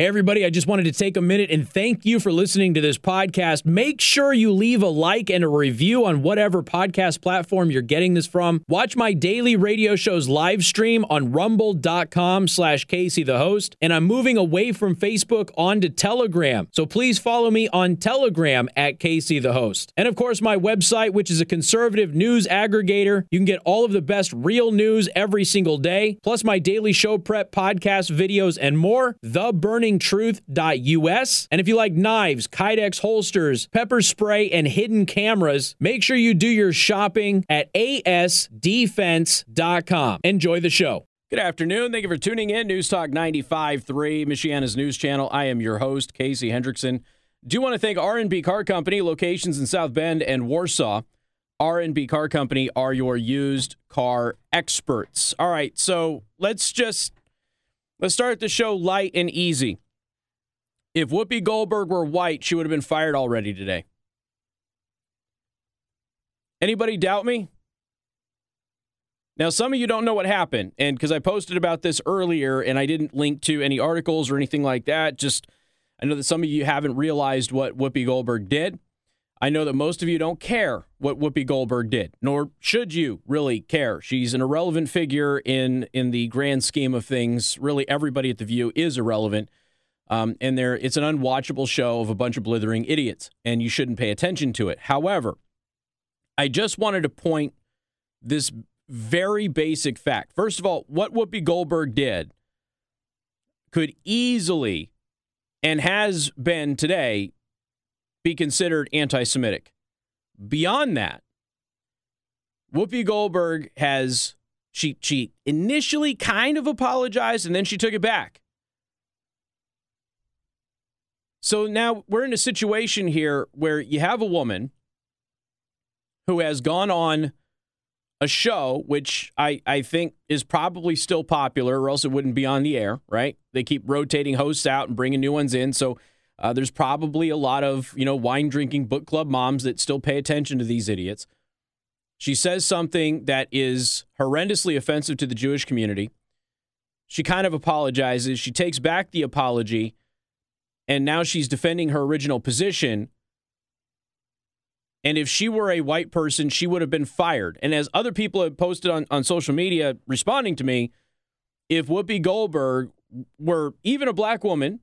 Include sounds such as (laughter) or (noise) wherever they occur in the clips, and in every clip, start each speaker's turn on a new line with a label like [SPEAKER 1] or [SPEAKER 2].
[SPEAKER 1] Hey, everybody, I just wanted to take a minute and thank you for listening to this podcast. Make sure you leave a like and a review on whatever podcast platform you're getting this from. Watch my daily radio shows live stream on rumble.com slash Casey the host. And I'm moving away from Facebook onto Telegram. So please follow me on Telegram at Casey the host. And of course, my website, which is a conservative news aggregator. You can get all of the best real news every single day, plus my daily show prep podcast videos and more. The Burning truth.us. And if you like knives, Kydex holsters, pepper spray, and hidden cameras, make sure you do your shopping at asdefense.com. Enjoy the show. Good afternoon. Thank you for tuning in. News Talk 95.3, Michiana's news channel. I am your host, Casey Hendrickson. Do you want to thank R&B Car Company, locations in South Bend and Warsaw. R&B Car Company are your used car experts. All right, so let's just let's start the show light and easy. If Whoopi Goldberg were white, she would have been fired already today. Anybody doubt me? Now, some of you don't know what happened, and because I posted about this earlier and I didn't link to any articles or anything like that, just I know that some of you haven't realized what Whoopi Goldberg did. I know that most of you don't care what Whoopi Goldberg did, nor should you really care. She's an irrelevant figure in in the grand scheme of things. Really, everybody at the View is irrelevant. Um, and there, it's an unwatchable show of a bunch of blithering idiots, and you shouldn't pay attention to it. However, I just wanted to point this very basic fact. First of all, what Whoopi Goldberg did could easily and has been today be considered anti Semitic. Beyond that, Whoopi Goldberg has she she initially kind of apologized and then she took it back. So now we're in a situation here where you have a woman who has gone on a show, which I, I think is probably still popular, or else it wouldn't be on the air, right? They keep rotating hosts out and bringing new ones in. So uh, there's probably a lot of, you know, wine drinking book club moms that still pay attention to these idiots. She says something that is horrendously offensive to the Jewish community. She kind of apologizes. She takes back the apology and now she's defending her original position. And if she were a white person, she would have been fired. And as other people have posted on, on social media responding to me, if Whoopi Goldberg were even a black woman,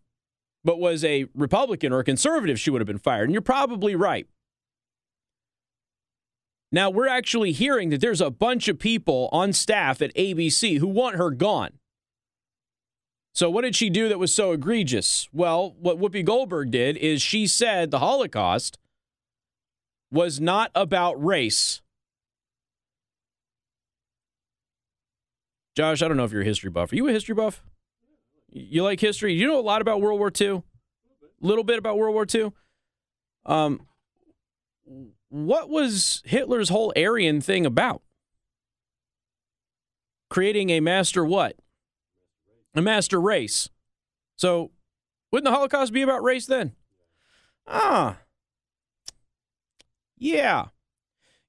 [SPEAKER 1] but was a Republican or a conservative, she would have been fired. And you're probably right. Now, we're actually hearing that there's a bunch of people on staff at ABC who want her gone. So, what did she do that was so egregious? Well, what Whoopi Goldberg did is she said the Holocaust was not about race. Josh, I don't know if you're a history buff. Are you a history buff? You like history? You know a lot about World War II? A little bit about World War II? Um, what was Hitler's whole Aryan thing about? Creating a master what? a master race. So, wouldn't the Holocaust be about race then? Ah. Yeah.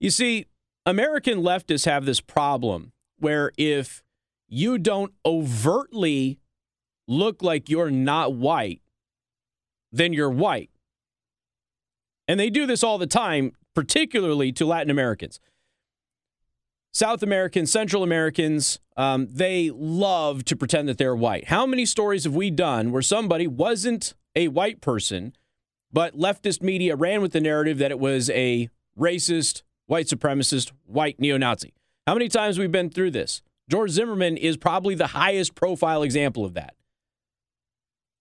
[SPEAKER 1] You see, American leftists have this problem where if you don't overtly look like you're not white, then you're white. And they do this all the time, particularly to Latin Americans. South Americans, Central Americans, um, they love to pretend that they're white. How many stories have we done where somebody wasn't a white person, but leftist media ran with the narrative that it was a racist, white supremacist, white neo Nazi? How many times we've been through this? George Zimmerman is probably the highest profile example of that.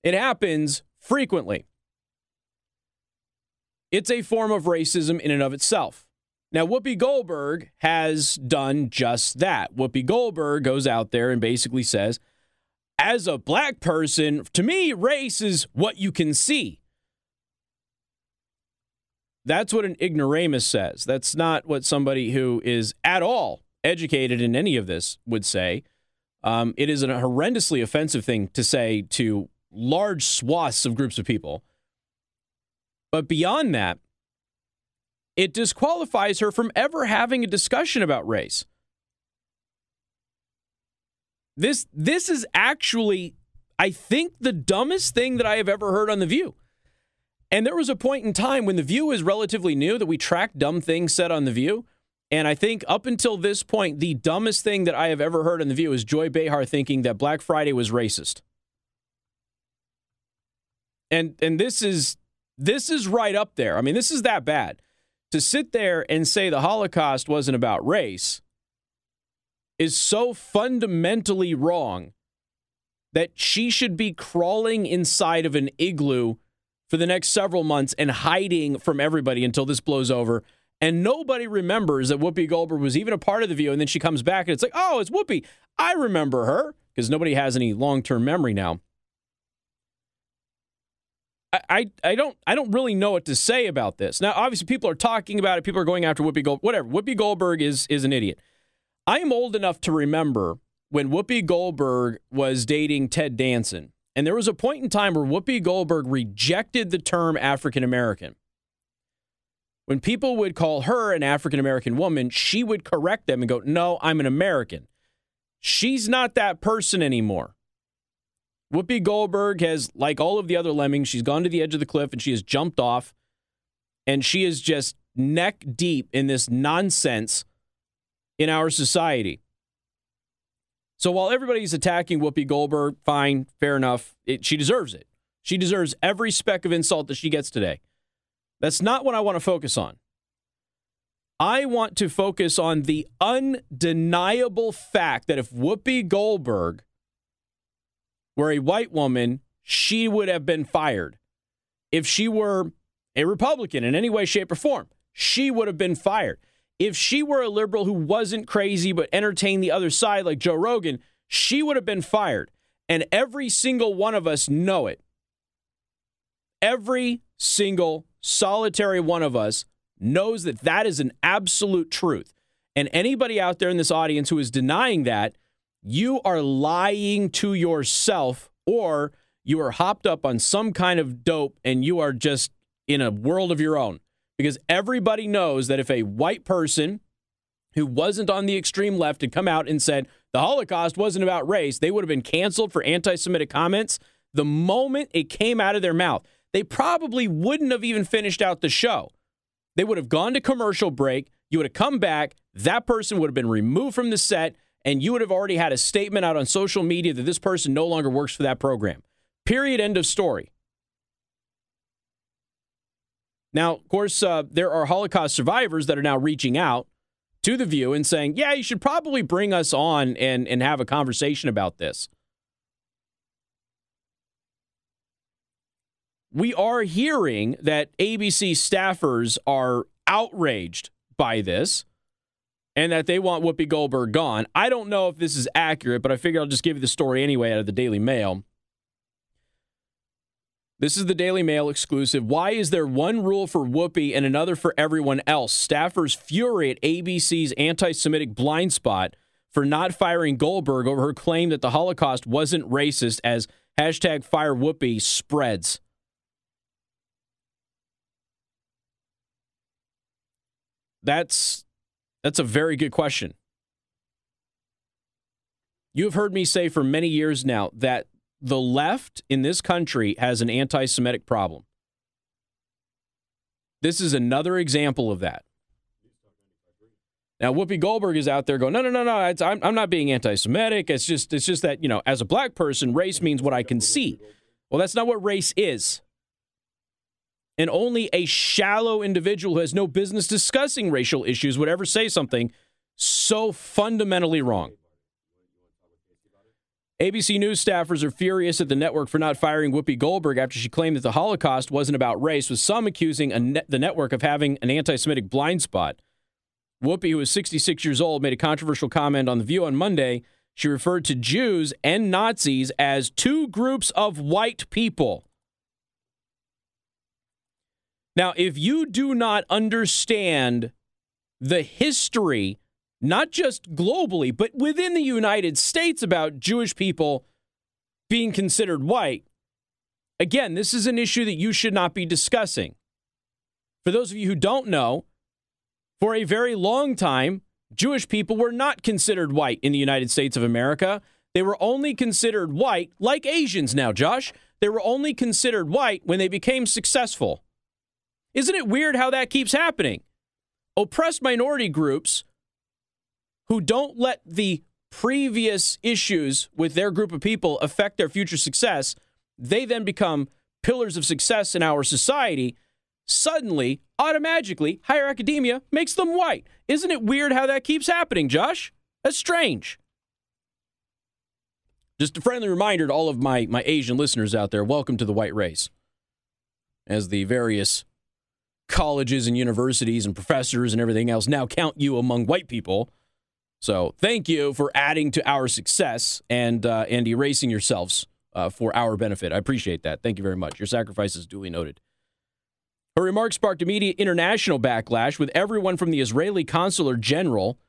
[SPEAKER 1] It happens frequently. It's a form of racism in and of itself. Now, Whoopi Goldberg has done just that. Whoopi Goldberg goes out there and basically says, as a black person, to me, race is what you can see. That's what an ignoramus says. That's not what somebody who is at all educated in any of this would say. Um, it is a horrendously offensive thing to say to large swaths of groups of people. But beyond that, it disqualifies her from ever having a discussion about race. This this is actually I think the dumbest thing that I have ever heard on The View. And there was a point in time when The View is relatively new that we tracked dumb things said on The View. And I think up until this point, the dumbest thing that I have ever heard on The View is Joy Behar thinking that Black Friday was racist. And and this is this is right up there. I mean, this is that bad. To sit there and say the Holocaust wasn't about race is so fundamentally wrong that she should be crawling inside of an igloo for the next several months and hiding from everybody until this blows over. And nobody remembers that Whoopi Goldberg was even a part of the view. And then she comes back and it's like, oh, it's Whoopi. I remember her because nobody has any long term memory now. I, I, don't I don't really know what to say about this. Now, obviously, people are talking about it. People are going after Whoopi Gold. Whatever. Whoopi Goldberg is is an idiot. I am old enough to remember when Whoopi Goldberg was dating Ted Danson. And there was a point in time where Whoopi Goldberg rejected the term African American. When people would call her an African American woman, she would correct them and go, No, I'm an American. She's not that person anymore. Whoopi Goldberg has, like all of the other lemmings, she's gone to the edge of the cliff and she has jumped off. And she is just neck deep in this nonsense in our society. So while everybody's attacking Whoopi Goldberg, fine, fair enough. It, she deserves it. She deserves every speck of insult that she gets today. That's not what I want to focus on. I want to focus on the undeniable fact that if Whoopi Goldberg were a white woman, she would have been fired. If she were a Republican in any way, shape, or form, she would have been fired. If she were a liberal who wasn't crazy but entertained the other side like Joe Rogan, she would have been fired. And every single one of us know it. Every single solitary one of us knows that that is an absolute truth. And anybody out there in this audience who is denying that, you are lying to yourself or you are hopped up on some kind of dope and you are just in a world of your own because everybody knows that if a white person who wasn't on the extreme left had come out and said the Holocaust wasn't about race, they would have been canceled for anti Semitic comments the moment it came out of their mouth. They probably wouldn't have even finished out the show. They would have gone to commercial break. You would have come back. That person would have been removed from the set, and you would have already had a statement out on social media that this person no longer works for that program. Period. End of story. Now, of course, uh, there are Holocaust survivors that are now reaching out to The View and saying, yeah, you should probably bring us on and, and have a conversation about this. We are hearing that ABC staffers are outraged by this and that they want Whoopi Goldberg gone. I don't know if this is accurate, but I figure I'll just give you the story anyway out of the Daily Mail. This is the Daily Mail exclusive. Why is there one rule for Whoopi and another for everyone else? Staffers fury at ABC's anti Semitic blind spot for not firing Goldberg over her claim that the Holocaust wasn't racist as hashtag fire Whoopi spreads. That's that's a very good question. You have heard me say for many years now that the left in this country has an anti Semitic problem. This is another example of that. Now, Whoopi Goldberg is out there going, no, no, no, no, I'm, I'm not being anti-Semitic. It's just, it's just that you know, as a black person, race means what I can see. Well, that's not what race is. And only a shallow individual who has no business discussing racial issues would ever say something so fundamentally wrong. ABC News staffers are furious at the network for not firing Whoopi Goldberg after she claimed that the Holocaust wasn't about race, with some accusing ne- the network of having an anti Semitic blind spot. Whoopi, who is 66 years old, made a controversial comment on The View on Monday. She referred to Jews and Nazis as two groups of white people. Now, if you do not understand the history not just globally, but within the United States about Jewish people being considered white. Again, this is an issue that you should not be discussing. For those of you who don't know, for a very long time, Jewish people were not considered white in the United States of America. They were only considered white, like Asians now, Josh. They were only considered white when they became successful. Isn't it weird how that keeps happening? Oppressed minority groups who don't let the previous issues with their group of people affect their future success, they then become pillars of success in our society. Suddenly, automatically, higher academia makes them white. Isn't it weird how that keeps happening, Josh? That's strange. Just a friendly reminder to all of my, my Asian listeners out there welcome to the white race. As the various colleges and universities and professors and everything else now count you among white people. So thank you for adding to our success and uh, and erasing yourselves uh, for our benefit. I appreciate that. Thank you very much. Your sacrifice is duly noted. Her remarks sparked immediate international backlash, with everyone from the Israeli consular general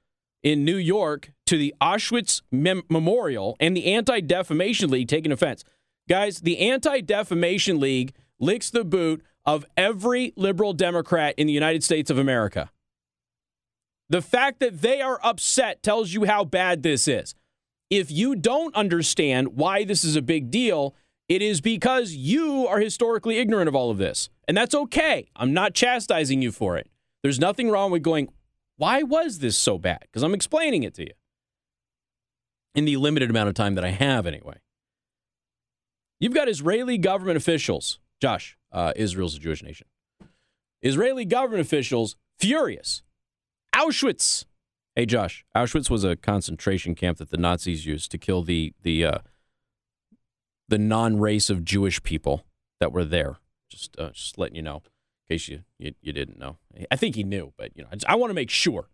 [SPEAKER 1] in New York to the Auschwitz Mem- Memorial and the Anti Defamation League taking offense. Guys, the Anti Defamation League licks the boot of every liberal Democrat in the United States of America. The fact that they are upset tells you how bad this is. If you don't understand why this is a big deal, it is because you are historically ignorant of all of this. And that's okay. I'm not chastising you for it. There's nothing wrong with going, why was this so bad? Because I'm explaining it to you in the limited amount of time that I have, anyway. You've got Israeli government officials. Josh, uh, Israel's a Jewish nation. Israeli government officials furious. Auschwitz. Hey, Josh, Auschwitz was a concentration camp that the Nazis used to kill the the uh, the non-race of Jewish people that were there. Just uh, just letting you know in case you, you, you didn't know. I think he knew, but you know, I, I want to make sure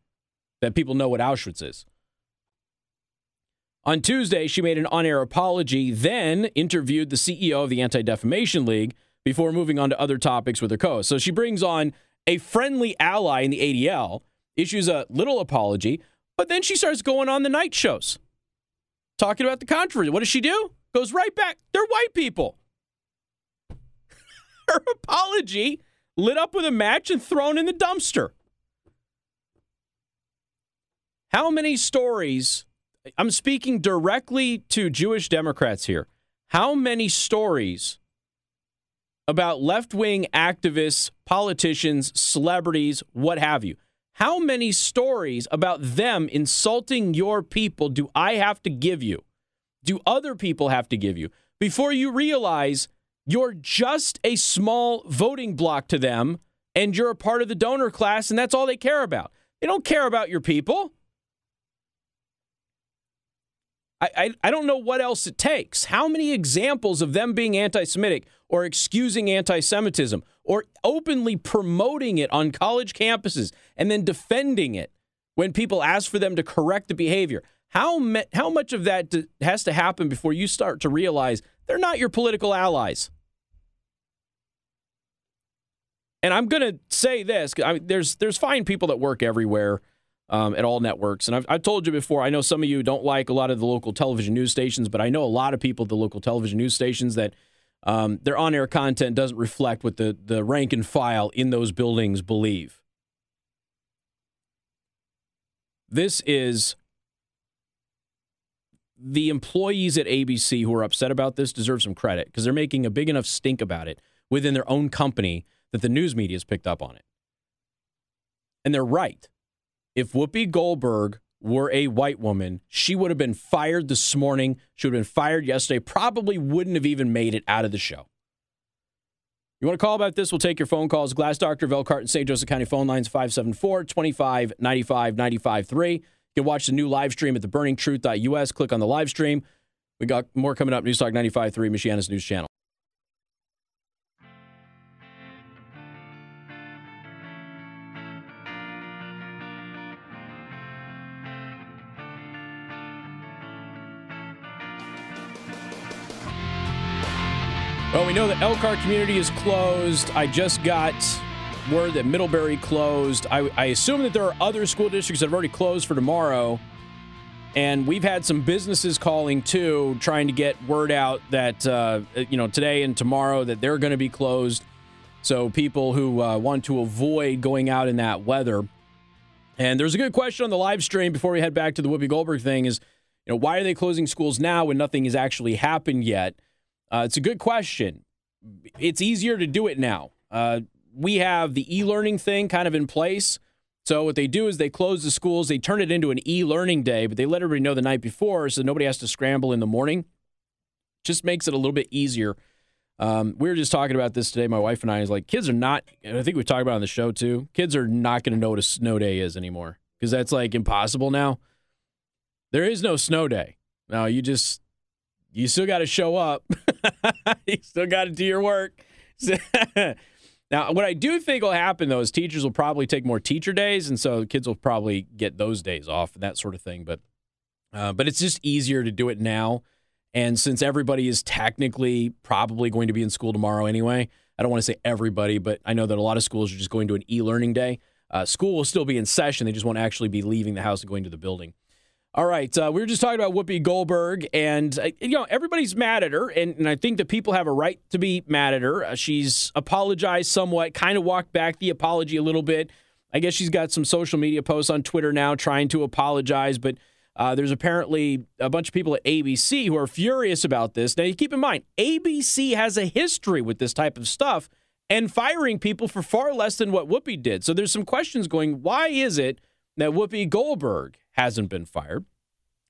[SPEAKER 1] that people know what Auschwitz is. On Tuesday, she made an on-air apology, then interviewed the CEO of the Anti-Defamation League before moving on to other topics with her co-host. So she brings on a friendly ally in the ADL, issues a little apology, but then she starts going on the night shows, talking about the controversy. What does she do? Goes right back. They're white people. (laughs) her apology lit up with a match and thrown in the dumpster. How many stories? I'm speaking directly to Jewish Democrats here. How many stories about left wing activists, politicians, celebrities, what have you? How many stories about them insulting your people do I have to give you? Do other people have to give you before you realize you're just a small voting block to them, and you're a part of the donor class, and that's all they care about. They don't care about your people. I, I, don't know what else it takes. How many examples of them being anti Semitic or excusing anti Semitism or openly promoting it on college campuses and then defending it when people ask for them to correct the behavior? How, me, how much of that has to happen before you start to realize they're not your political allies? And I'm going to say this: I mean, there's there's fine people that work everywhere um, at all networks, and I've, I've told you before. I know some of you don't like a lot of the local television news stations, but I know a lot of people at the local television news stations that um, their on-air content doesn't reflect what the the rank and file in those buildings believe. This is the employees at ABC who are upset about this deserve some credit because they're making a big enough stink about it within their own company that the news media has picked up on it. And they're right. If Whoopi Goldberg were a white woman, she would have been fired this morning. She would have been fired yesterday, probably wouldn't have even made it out of the show. You want to call about this? We'll take your phone calls. Glass Doctor, Elkhart, and St. Joseph County phone lines 574 25 95 95 3. You can watch the new live stream at theburningtruth.us. Click on the live stream. We got more coming up. News Talk 95.3, Michiana's news channel. Well, we know that Elkhart community is closed. I just got word that Middlebury closed. I, I, assume that there are other school districts that have already closed for tomorrow. And we've had some businesses calling too, trying to get word out that, uh, you know, today and tomorrow that they're going to be closed. So people who uh, want to avoid going out in that weather. And there's a good question on the live stream before we head back to the Whoopi Goldberg thing is, you know, why are they closing schools now when nothing has actually happened yet? Uh, it's a good question. It's easier to do it now. Uh, we have the e-learning thing kind of in place. So what they do is they close the schools, they turn it into an e-learning day, but they let everybody know the night before so nobody has to scramble in the morning. Just makes it a little bit easier. Um, we were just talking about this today. My wife and I is like, kids are not. I think we talked about on the show too. Kids are not going to know what a snow day is anymore because that's like impossible now. There is no snow day. Now you just you still got to show up. (laughs) you still got to do your work. (laughs) now, what I do think will happen though is teachers will probably take more teacher days, and so kids will probably get those days off and that sort of thing. But uh, but it's just easier to do it now. And since everybody is technically probably going to be in school tomorrow anyway, I don't want to say everybody, but I know that a lot of schools are just going to an e learning day. Uh, school will still be in session. They just won't actually be leaving the house and going to the building. All right. Uh, we were just talking about Whoopi Goldberg, and, uh, you know, everybody's mad at her, and, and, I think that people have a right to be mad at her. Uh, she's apologized somewhat, kind of walked back the apology a little bit. I guess she's got some social media posts on Twitter now trying to apologize, but uh, there's apparently a bunch of people at ABC who are furious about this. Now, you keep in mind, ABC has a history with this type of stuff and firing people for far less than what Whoopi did. So there's some questions going why is it that Whoopi Goldberg hasn't been fired?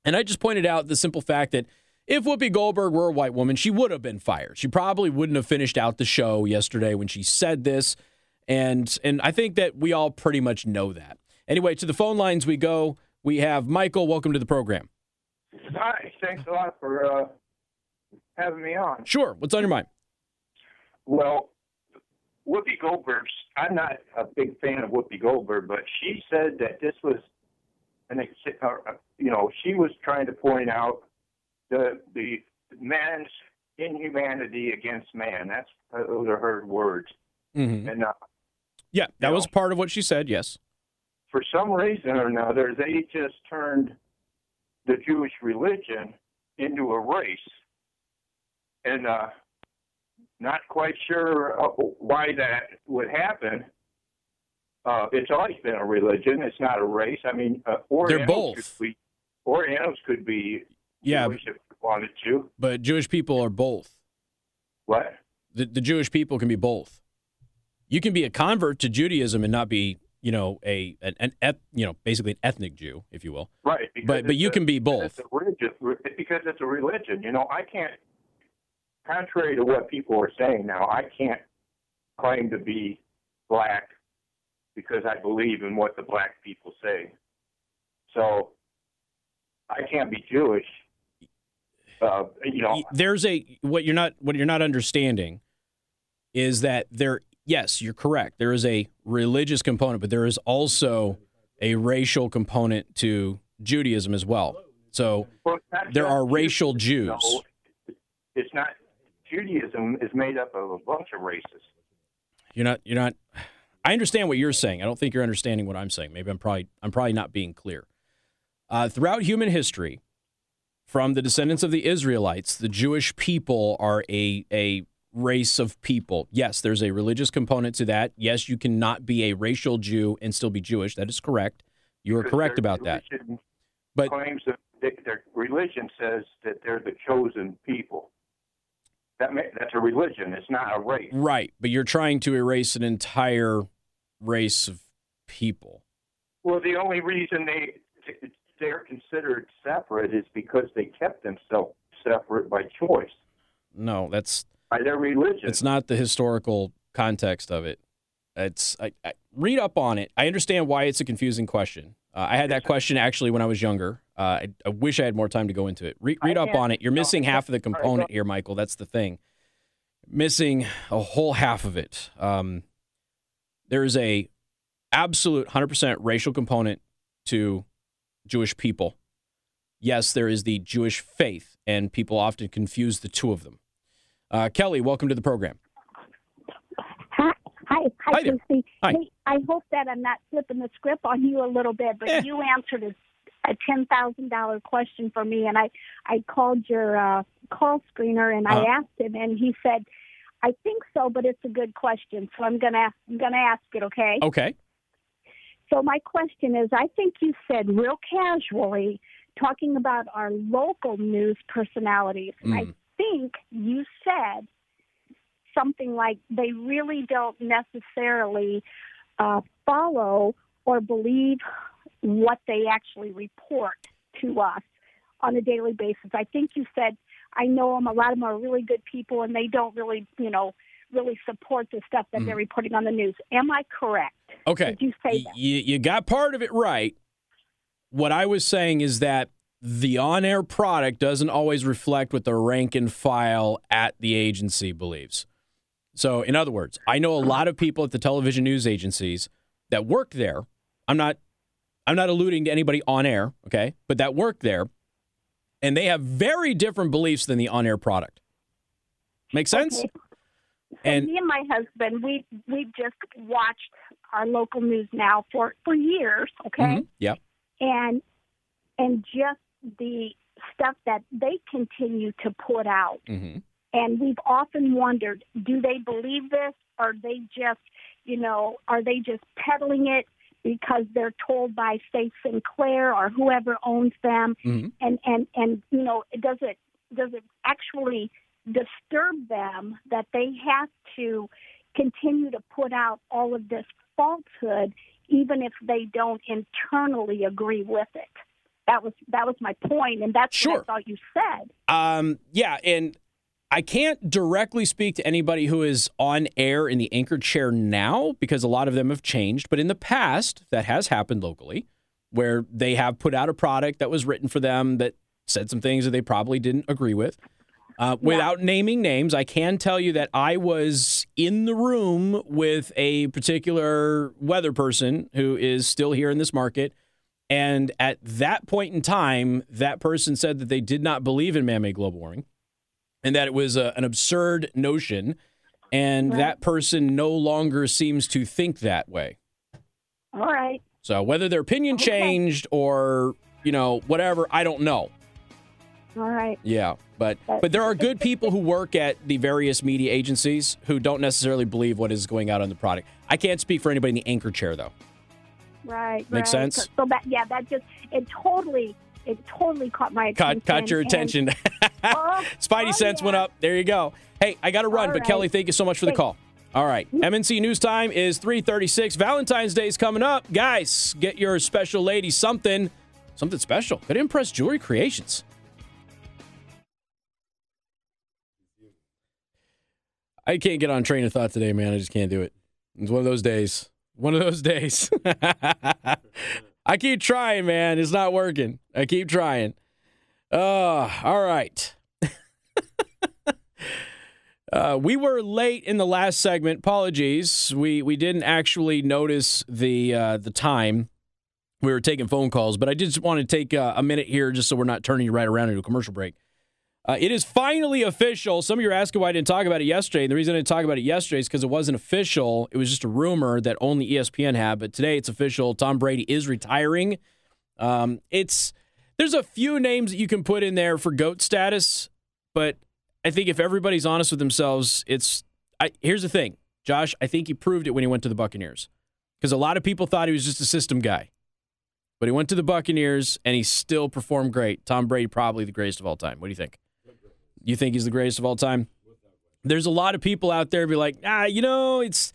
[SPEAKER 1] And I just pointed out the simple fact that if Whoopi Goldberg were a white woman, she would have been fired. She probably wouldn't have finished out the show yesterday when she said this. And and I think that we all pretty much know that. Anyway, to the phone lines we go. We have Michael. Welcome to the program.
[SPEAKER 2] Hi. Thanks a lot for uh, having me on.
[SPEAKER 1] Sure. What's on your mind?
[SPEAKER 2] Well, Whoopi Goldberg's. I'm not a big fan of Whoopi Goldberg, but she said that this was an, uh, you know, she was trying to point out the the man's inhumanity against man. That's those are her words.
[SPEAKER 1] Mm-hmm. And uh, yeah, that was know, part of what she said. Yes
[SPEAKER 2] for some reason or another, they just turned the Jewish religion into a race. And uh, not quite sure uh, why that would happen. Uh, it's always been a religion. It's not a race. I mean, uh,
[SPEAKER 1] Orientals They're both.
[SPEAKER 2] Could be, Orientals could be yeah, Jewish if they wanted to.
[SPEAKER 1] But Jewish people are both.
[SPEAKER 2] What?
[SPEAKER 1] The, the Jewish people can be both. You can be a convert to Judaism and not be you know, a an, an eth, you know, basically an ethnic Jew, if you will.
[SPEAKER 2] Right.
[SPEAKER 1] But but you a, can be both.
[SPEAKER 2] It's religion, because it's a religion. You know, I can't. Contrary to what people are saying now, I can't claim to be black because I believe in what the black people say. So I can't be Jewish. Uh, you know,
[SPEAKER 1] there's a what you're not what you're not understanding is that there yes, you're correct. There is a religious component, but there is also a racial component to Judaism as well. So well, there are racial Jews. No,
[SPEAKER 2] it's not. Judaism is made up of a bunch of races.
[SPEAKER 1] You're not. You're not. I understand what you're saying. I don't think you're understanding what I'm saying. Maybe I'm probably I'm probably not being clear. Uh, throughout human history, from the descendants of the Israelites, the Jewish people are a a race of people. Yes, there's a religious component to that. Yes, you cannot be a racial Jew and still be Jewish. That is correct. You are correct about that.
[SPEAKER 2] But claims that their religion says that they're the chosen people. That may, that's a religion. It's not a race.
[SPEAKER 1] Right, but you're trying to erase an entire race of people.
[SPEAKER 2] Well, the only reason they they're considered separate is because they kept themselves separate by choice.
[SPEAKER 1] No, that's
[SPEAKER 2] by their religion.
[SPEAKER 1] It's not the historical context of it. It's I, I, read up on it. I understand why it's a confusing question. Uh, I had that question actually when I was younger. Uh, I, I, wish I had more time to go into it. Re- read up on it. You're missing half of the component here, Michael. That's the thing. Missing a whole half of it. Um, there is a absolute 100% racial component to Jewish people. Yes, there is the Jewish faith, and people often confuse the two of them. Uh, Kelly, welcome to the program.
[SPEAKER 3] Hi, hi, hi. Hi. Hey, I hope that I'm not flipping the script on you a little bit, but eh. you answered a, a ten thousand dollar question for me, and I I called your uh, call screener and uh I uh-huh. asked him, and he said, "I think so, but it's a good question, so I'm gonna I'm gonna ask it." Okay.
[SPEAKER 1] Okay.
[SPEAKER 3] So my question is, I think you said real casually talking about our local news personalities. Mm. I think you said something like they really don't necessarily uh, follow or believe what they actually report to us on a daily basis. I think you said, I know them, a lot of them are really good people, and they don't really, you know, really support the stuff that mm. they're reporting on the news. Am I correct?
[SPEAKER 1] Okay.
[SPEAKER 3] Did you say that?
[SPEAKER 1] You, you got part of it right. What I was saying is that the on air product doesn't always reflect what the rank and file at the agency believes. So, in other words, I know a lot of people at the television news agencies that work there. I'm not I'm not alluding to anybody on air, okay? But that work there and they have very different beliefs than the on-air product. Make sense? Okay.
[SPEAKER 3] So and me and my husband, we we just watched our local news now for for years, okay? Mm-hmm.
[SPEAKER 1] Yeah.
[SPEAKER 3] And and just the stuff that they continue to put out. Mm-hmm. And we've often wondered, do they believe this? Or are they just, you know, are they just peddling it because they're told by say Sinclair or whoever owns them? Mm-hmm. And and and you know, does it does it actually disturb them that they have to continue to put out all of this falsehood even if they don't internally agree with it? That was that was my point, and that's sure. what I thought you said.
[SPEAKER 1] Um, yeah, and I can't directly speak to anybody who is on air in the anchor chair now because a lot of them have changed. But in the past, that has happened locally, where they have put out a product that was written for them that said some things that they probably didn't agree with. Uh, yeah. Without naming names, I can tell you that I was in the room with a particular weather person who is still here in this market and at that point in time, that person said that they did not believe in man made global warming and that it was a, an absurd notion. And right. that person no longer seems to think that way.
[SPEAKER 3] All right.
[SPEAKER 1] So whether their opinion okay. changed or, you know, whatever, I don't know.
[SPEAKER 3] All right.
[SPEAKER 1] Yeah, but but there are good people who work at the various media agencies who don't necessarily believe what is going out on the product. I can't speak for anybody in the anchor chair though.
[SPEAKER 3] Right.
[SPEAKER 1] Makes
[SPEAKER 3] right.
[SPEAKER 1] sense.
[SPEAKER 3] So that yeah, that just it totally it totally caught my attention.
[SPEAKER 1] Caught, caught your attention. (laughs) oh, Spidey oh, sense yeah. went up. There you go. Hey, I got to run, All but right. Kelly, thank you so much for the call. All right. Mm-hmm. MNC News Time is 336. Valentine's Day is coming up. Guys, get your special lady something, something special. Could impress Jewelry Creations. I can't get on train of thought today, man. I just can't do it. It's one of those days. One of those days. (laughs) I keep trying, man. It's not working. I keep trying. Uh, all right. (laughs) uh, we were late in the last segment. Apologies. We we didn't actually notice the uh, the time. We were taking phone calls, but I just want to take uh, a minute here just so we're not turning you right around into a commercial break. Uh, it is finally official. Some of you are asking why I didn't talk about it yesterday. And the reason I didn't talk about it yesterday is because it wasn't official. It was just a rumor that only ESPN had. But today it's official. Tom Brady is retiring. Um, it's there's a few names that you can put in there for goat status, but I think if everybody's honest with themselves, it's. I, here's the thing, Josh. I think he proved it when he went to the Buccaneers, because a lot of people thought he was just a system guy, but he went to the Buccaneers and he still performed great. Tom Brady, probably the greatest of all time. What do you think? You think he's the greatest of all time? There's a lot of people out there be like, ah, you know, it's.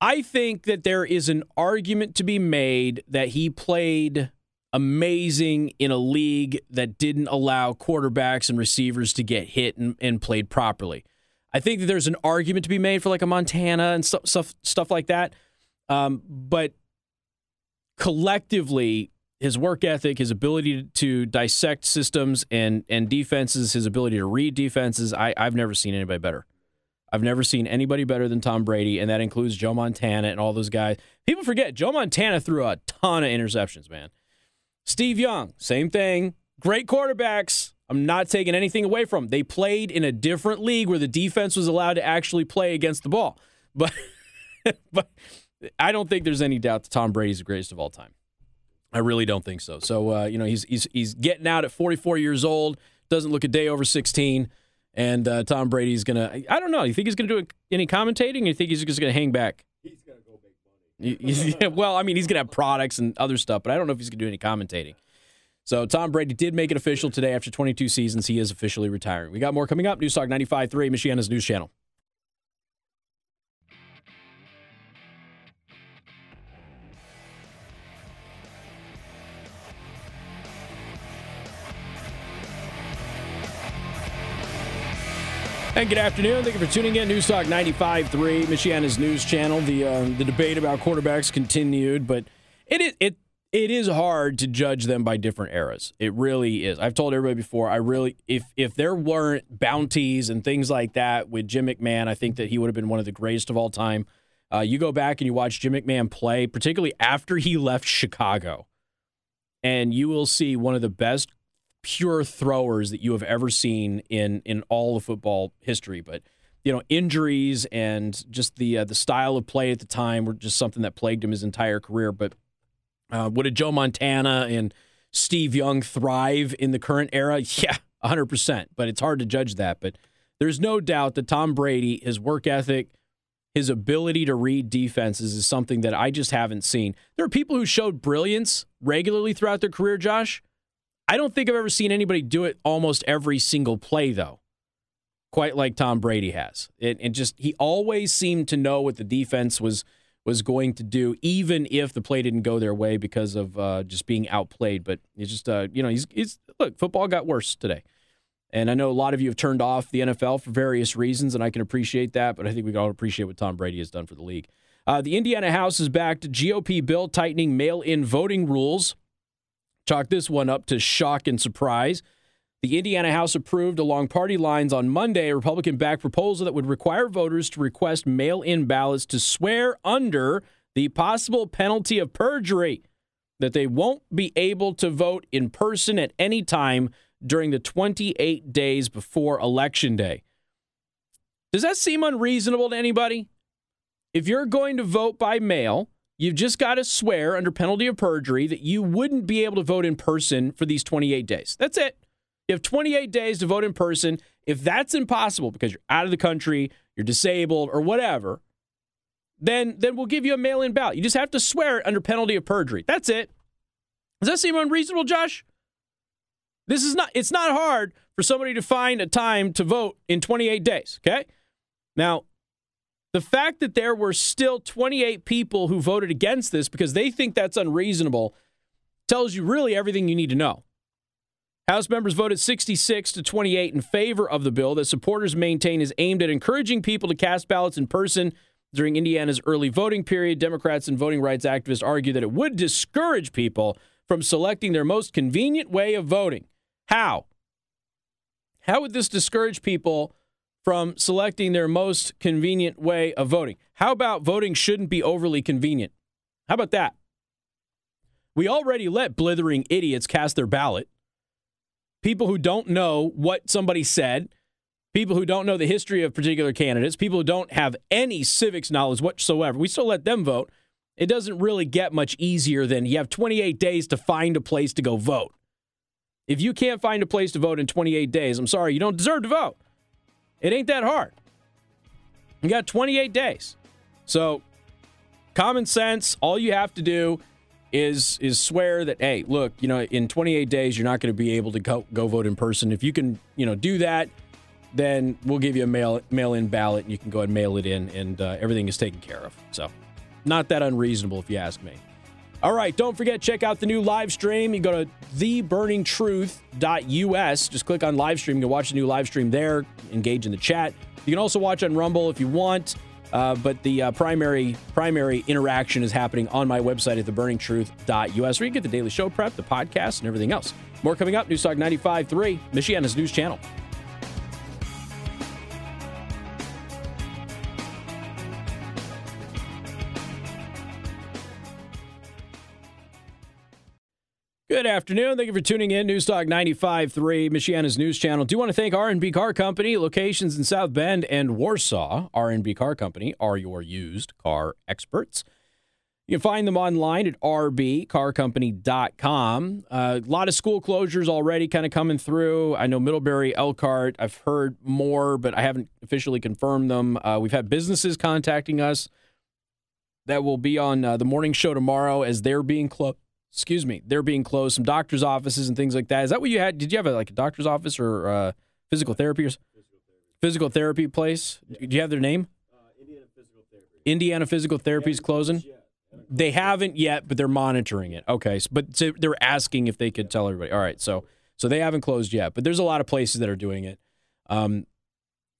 [SPEAKER 1] I think that there is an argument to be made that he played amazing in a league that didn't allow quarterbacks and receivers to get hit and, and played properly. I think that there's an argument to be made for like a Montana and stuff stuff, stuff like that. Um, but collectively, his work ethic, his ability to dissect systems and and defenses, his ability to read defenses, I, I've never seen anybody better. I've never seen anybody better than Tom Brady, and that includes Joe Montana and all those guys. People forget Joe Montana threw a ton of interceptions, man. Steve Young, same thing. Great quarterbacks. I'm not taking anything away from them. They played in a different league where the defense was allowed to actually play against the ball. (laughs) But but I don't think there's any doubt that Tom Brady's the greatest of all time. I really don't think so. So uh, you know, he's he's he's getting out at 44 years old. Doesn't look a day over 16. And uh, Tom Brady's gonna. I don't know. You think he's gonna do any commentating? Or you think he's just gonna hang back?
[SPEAKER 4] He's gonna go make money. (laughs)
[SPEAKER 1] well, I mean, he's going to have products and other stuff, but I don't know if he's going to do any commentating. So Tom Brady did make it official today after 22 seasons. He is officially retiring. We got more coming up. News Talk 95.3, Michiana's news channel. And good afternoon. Thank you for tuning in. News Talk 95.3, Michiana's news channel. The uh, the debate about quarterbacks continued, but it it it is hard to judge them by different eras. It really is. I've told everybody before. I really, if if there weren't bounties and things like that with Jim McMahon, I think that he would have been one of the greatest of all time. Uh, you go back and you watch Jim McMahon play, particularly after he left Chicago, and you will see one of the best pure throwers that you have ever seen in in all of football history. But you know, injuries and just the uh, the style of play at the time were just something that plagued him his entire career. But uh, would a Joe Montana and Steve Young thrive in the current era? (laughs) Yeah, 100%. But it's hard to judge that. But there's no doubt that Tom Brady, his work ethic, his ability to read defenses is something that I just haven't seen. There are people who showed brilliance regularly throughout their career, Josh. I don't think I've ever seen anybody do it almost every single play, though, quite like Tom Brady has. It just he always seemed to know what the defense was was going to do, even if the play didn't go their way because of uh, just being outplayed. But it's just uh, you know he's, he's look football got worse today. And I know a lot of you have turned off the NFL for various reasons, and I can appreciate that. But I think we can all appreciate what Tom Brady has done for the league. Uh, the Indiana House has backed GOP bill tightening mail in voting rules. Chalk this one up to shock and surprise. The Indiana House approved along party lines on Monday a Republican backed proposal that would require voters to request mail in ballots to swear under the possible penalty of perjury that they won't be able to vote in person at any time during the 28 days before Election Day. Does that seem unreasonable to anybody? If you're going to vote by mail, You've just got to swear under penalty of perjury that you wouldn't be able to vote in person for these 28 days. That's it. You have 28 days to vote in person. If that's impossible because you're out of the country, you're disabled, or whatever, then then we'll give you a mail-in ballot. You just have to swear it under penalty of perjury. That's it. Does that seem unreasonable, Josh? This is not it's not hard for somebody to find a time to vote in 28 days, okay? Now, the fact that there were still 28 people who voted against this because they think that's unreasonable tells you really everything you need to know. House members voted 66 to 28 in favor of the bill that supporters maintain is aimed at encouraging people to cast ballots in person during Indiana's early voting period. Democrats and voting rights activists argue that it would discourage people from selecting their most convenient way of voting. How? How would this discourage people from selecting their most convenient way of voting. How about voting shouldn't be overly convenient? How about that? We already let blithering idiots cast their ballot. People who don't know what somebody said, people who don't know the history of particular candidates, people who don't have any civics knowledge whatsoever, we still let them vote. It doesn't really get much easier than you have 28 days to find a place to go vote. If you can't find a place to vote in 28 days, I'm sorry, you don't deserve to vote. It ain't that hard. You got 28 days. So, common sense, all you have to do is is swear that hey, look, you know, in 28 days you're not going to be able to go go vote in person. If you can, you know, do that, then we'll give you a mail mail in ballot and you can go and mail it in and uh, everything is taken care of. So, not that unreasonable if you ask me. All right, don't forget, check out the new live stream. You go to theburningtruth.us. Just click on live stream. You can watch the new live stream there, engage in the chat. You can also watch on Rumble if you want. Uh, but the uh, primary primary interaction is happening on my website at theburningtruth.us, where you get the daily show prep, the podcast, and everything else. More coming up. Newstalk 95.3, Michiana's news channel. Good afternoon. Thank you for tuning in. News Talk 95.3, Michiana's news channel. Do want to thank R&B Car Company, locations in South Bend and Warsaw. R&B Car Company are your used car experts. You can find them online at rbcarcompany.com. Uh, a lot of school closures already kind of coming through. I know Middlebury, Elkhart, I've heard more, but I haven't officially confirmed them. Uh, we've had businesses contacting us that will be on uh, the morning show tomorrow as they're being closed. Excuse me, they're being closed. Some doctors' offices and things like that. Is that what you had? Did you have a, like a doctor's office or uh, physical therapy or physical therapy place? Do you have their name? Indiana Physical Therapy. Indiana Physical Therapy is closing. They haven't yet, but they're monitoring it. Okay, so, but so they're asking if they could tell everybody. All right, so so they haven't closed yet, but there's a lot of places that are doing it. Um,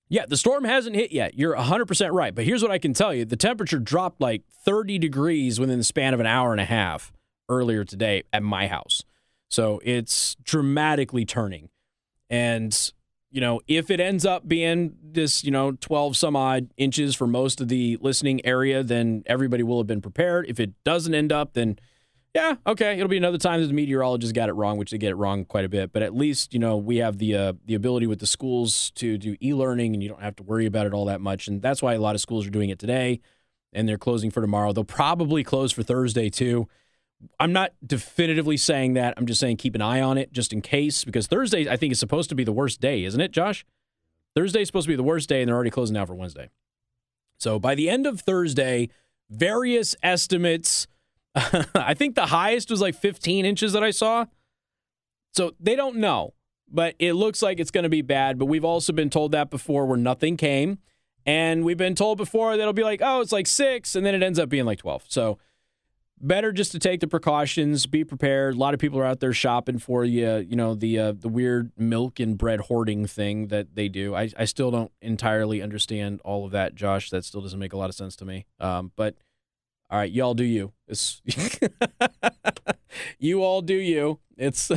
[SPEAKER 1] yeah, the storm hasn't hit yet. You're 100% right. But here's what I can tell you the temperature dropped like 30 degrees within the span of an hour and a half earlier today at my house. So it's dramatically turning. And, you know, if it ends up being this, you know, 12 some odd inches for most of the listening area, then everybody will have been prepared. If it doesn't end up, then yeah, okay, it'll be another time that the meteorologists got it wrong, which they get it wrong quite a bit. But at least you know we have the uh, the ability with the schools to do e-learning, and you don't have to worry about it all that much. And that's why a lot of schools are doing it today, and they're closing for tomorrow. They'll probably close for Thursday too. I'm not definitively saying that. I'm just saying keep an eye on it just in case, because Thursday I think is supposed to be the worst day, isn't it, Josh? Thursday is supposed to be the worst day, and they're already closing now for Wednesday. So by the end of Thursday, various estimates (laughs) I think the highest was like 15 inches that I saw. So they don't know, but it looks like it's going to be bad. But we've also been told that before where nothing came. And we've been told before that it'll be like, oh, it's like six, and then it ends up being like 12. So better just to take the precautions, be prepared. A lot of people are out there shopping for you, you know, the uh, the weird milk and bread hoarding thing that they do. I, I still don't entirely understand all of that, Josh. That still doesn't make a lot of sense to me. Um, but all right, y'all do you. It's (laughs) you all do you. It's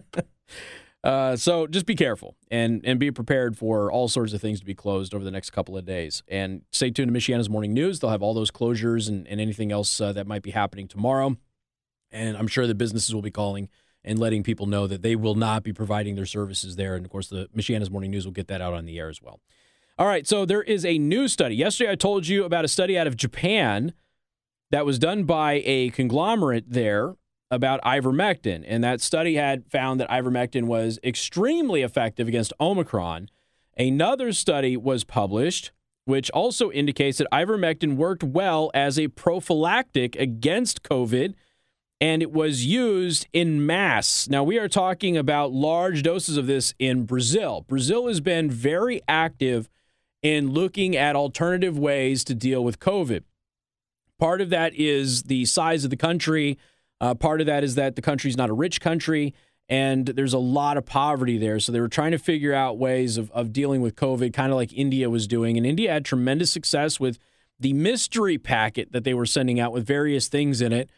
[SPEAKER 1] (laughs) uh, so just be careful and and be prepared for all sorts of things to be closed over the next couple of days. And stay tuned to Michiana's morning news. They'll have all those closures and, and anything else uh, that might be happening tomorrow. And I'm sure the businesses will be calling and letting people know that they will not be providing their services there. And of course, the Michiana's morning news will get that out on the air as well. All right, so there is a new study. Yesterday, I told you about a study out of Japan that was done by a conglomerate there about ivermectin. And that study had found that ivermectin was extremely effective against Omicron. Another study was published, which also indicates that ivermectin worked well as a prophylactic against COVID and it was used in mass. Now, we are talking about large doses of this in Brazil. Brazil has been very active in looking at alternative ways to deal with COVID. Part of that is the size of the country. Uh, part of that is that the country's not a rich country and there's a lot of poverty there. So they were trying to figure out ways of, of dealing with COVID, kind of like India was doing. And India had tremendous success with the mystery packet that they were sending out with various things in it.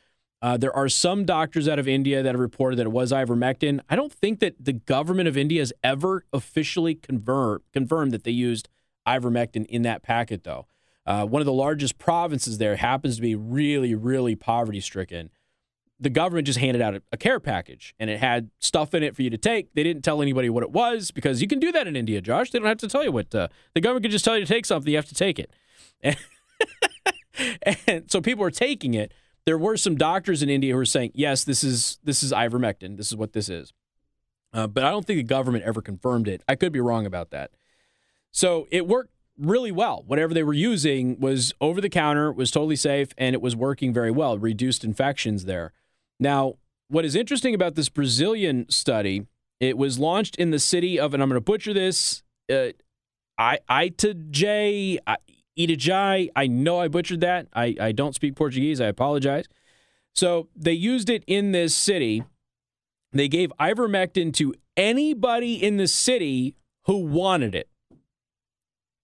[SPEAKER 1] Uh, there are some doctors out of India that have reported that it was ivermectin. I don't think that the government of India has ever officially confirmed confirmed that they used ivermectin in that packet, though. Uh, one of the largest provinces there happens to be really, really poverty stricken. The government just handed out a, care package and it had stuff in it for you to take. They didn't tell anybody what it was because you can do that in India, Josh. They don't have to tell you what. Uh, the government could just tell you to take something. You have to take it. And, (laughs) and so people are taking it. There were some doctors in India who were saying, "Yes, this is this is ivermectin. This is what this is." Uh, but I don't think the government ever confirmed it. I could be wrong about that. So it worked really well. Whatever they were using was over the counter, was totally safe, and it was working very well, reduced infections there. Now, what is interesting about this Brazilian study, it was launched in the city of, and I'm going to butcher this, uh, I Itajai, Itajai. I know I butchered that. I, I don't speak Portuguese. I apologize. So they used it in this city. They gave ivermectin to anybody in the city who wanted it.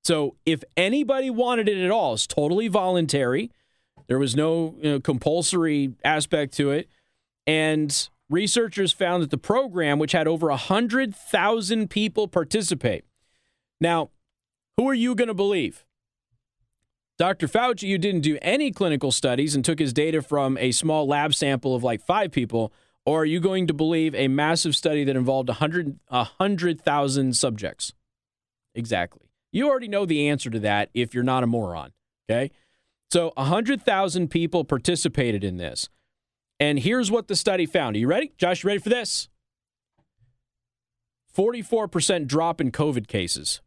[SPEAKER 1] So if anybody wanted it at all, it's totally voluntary. There was no you know, compulsory aspect to it. And researchers found that the program, which had over 100,000 people participate. Now, who are you going to believe? Dr. Fauci, you didn't do any clinical studies and took his data from a small lab sample of like five people, or are you going to believe a massive study that involved 100,000 100, subjects? Exactly. You already know the answer to that if you're not a moron. Okay. So 100,000 people participated in this. And here's what the study found. Are you ready? Josh, you ready for this? 44% drop in COVID cases.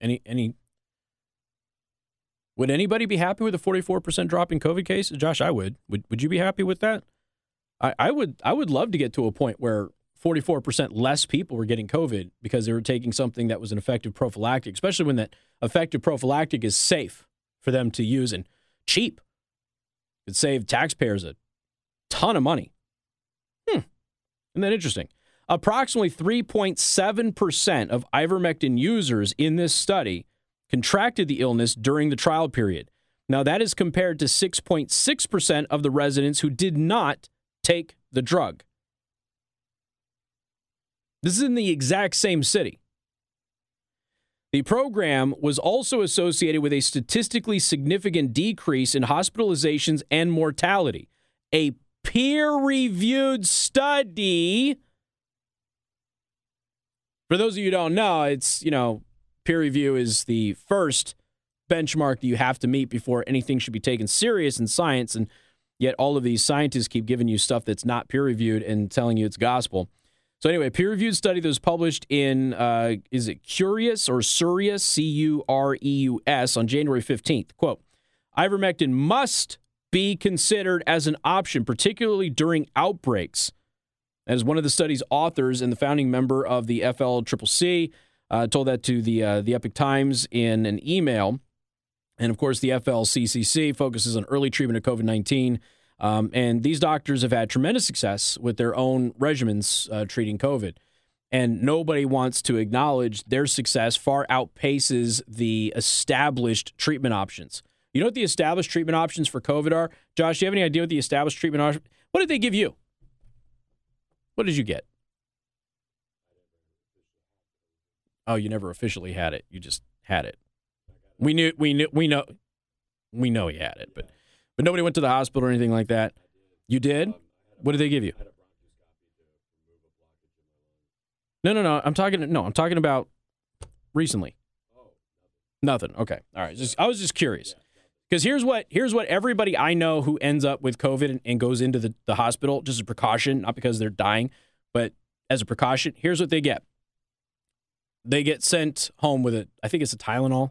[SPEAKER 1] Any any would anybody be happy with a 44% drop in COVID cases? Josh, I would. Would would you be happy with that? I, I would I would love to get to a point where 44% less people were getting COVID because they were taking something that was an effective prophylactic, especially when that effective prophylactic is safe for them to use and cheap. It saved taxpayers a ton of money. Hmm. Isn't that interesting? Approximately 3.7% of ivermectin users in this study contracted the illness during the trial period. Now, that is compared to 6.6% of the residents who did not take the drug. This is in the exact same city. The program was also associated with a statistically significant decrease in hospitalizations and mortality. A peer reviewed study. For those of you who don't know, it's, you know, peer review is the first benchmark that you have to meet before anything should be taken serious in science. And yet, all of these scientists keep giving you stuff that's not peer reviewed and telling you it's gospel. So anyway, peer reviewed study that was published in uh, is it Curious or Surius C U R E U S on January fifteenth. Quote: Ivermectin must be considered as an option, particularly during outbreaks. As one of the study's authors and the founding member of the FLCCC uh, told that to the uh, the Epoch Times in an email, and of course the FLCCC focuses on early treatment of COVID nineteen. Um, and these doctors have had tremendous success with their own regimens uh, treating COVID. And nobody wants to acknowledge their success far outpaces the established treatment options. You know what the established treatment options for COVID are? Josh, do you have any idea what the established treatment are? What did they give you? What did you get? Oh, you never officially had it. You just had it. We knew we knew we know we know he had it, but but nobody went to the hospital or anything like that. You did? What did they give you? No, no, no. I'm talking. No, I'm talking about recently. Nothing. Okay. All right. Just, I was just curious because here's what here's what everybody I know who ends up with COVID and, and goes into the, the hospital just as a precaution, not because they're dying, but as a precaution. Here's what they get. They get sent home with it. I think it's a Tylenol.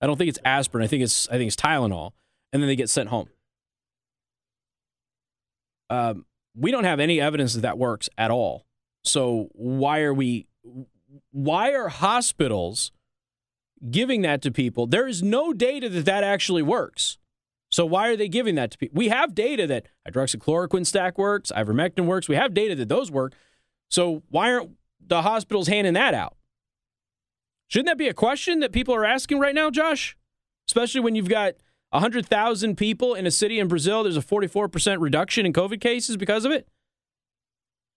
[SPEAKER 1] I don't think it's aspirin. I think it's I think it's Tylenol, and then they get sent home. Um, we don't have any evidence that that works at all. So why are we? Why are hospitals giving that to people? There is no data that that actually works. So why are they giving that to people? We have data that hydroxychloroquine stack works, ivermectin works. We have data that those work. So why aren't the hospitals handing that out? Shouldn't that be a question that people are asking right now, Josh? Especially when you've got 100,000 people in a city in Brazil, there's a 44% reduction in COVID cases because of it.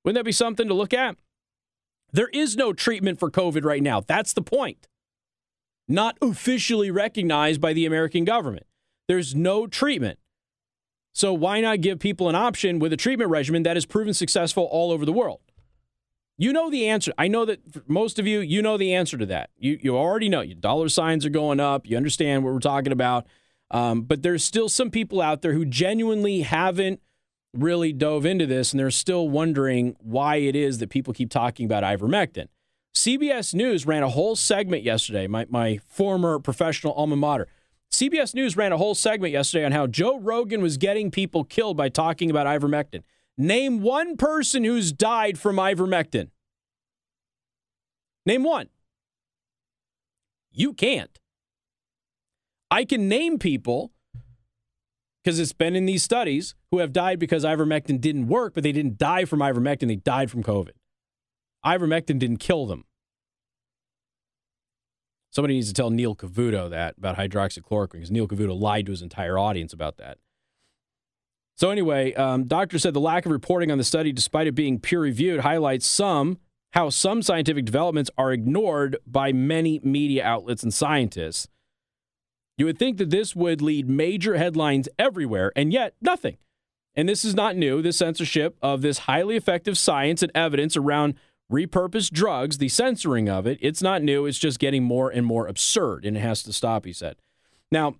[SPEAKER 1] Wouldn't that be something to look at? There is no treatment for COVID right now. That's the point. Not officially recognized by the American government. There's no treatment. So why not give people an option with a treatment regimen that has proven successful all over the world? You know the answer. I know that most of you, you know the answer to that. You, you already know. Your dollar signs are going up. You understand what we're talking about. Um, but there's still some people out there who genuinely haven't really dove into this and they're still wondering why it is that people keep talking about ivermectin. CBS News ran a whole segment yesterday, my, my former professional alma mater. CBS News ran a whole segment yesterday on how Joe Rogan was getting people killed by talking about ivermectin. Name one person who's died from ivermectin. Name one. You can't. I can name people because it's been in these studies who have died because ivermectin didn't work, but they didn't die from ivermectin. They died from COVID. Ivermectin didn't kill them. Somebody needs to tell Neil Cavuto that about hydroxychloroquine because Neil Cavuto lied to his entire audience about that. So, anyway, um, doctor said the lack of reporting on the study, despite it being peer reviewed, highlights some how some scientific developments are ignored by many media outlets and scientists. You would think that this would lead major headlines everywhere, and yet nothing. And this is not new. The censorship of this highly effective science and evidence around repurposed drugs, the censoring of it, it's not new. It's just getting more and more absurd, and it has to stop, he said. Now,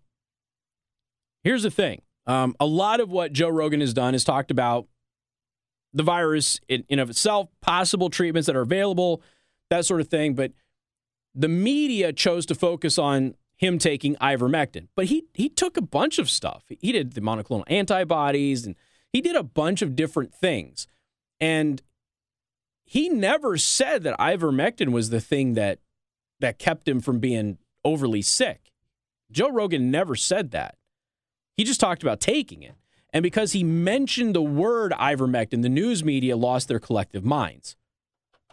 [SPEAKER 1] here's the thing um, a lot of what Joe Rogan has done is talked about the virus in, in of itself, possible treatments that are available, that sort of thing. But the media chose to focus on him taking ivermectin, but he he took a bunch of stuff. He did the monoclonal antibodies and he did a bunch of different things. And he never said that ivermectin was the thing that that kept him from being overly sick. Joe Rogan never said that. He just talked about taking it. And because he mentioned the word ivermectin, the news media lost their collective minds.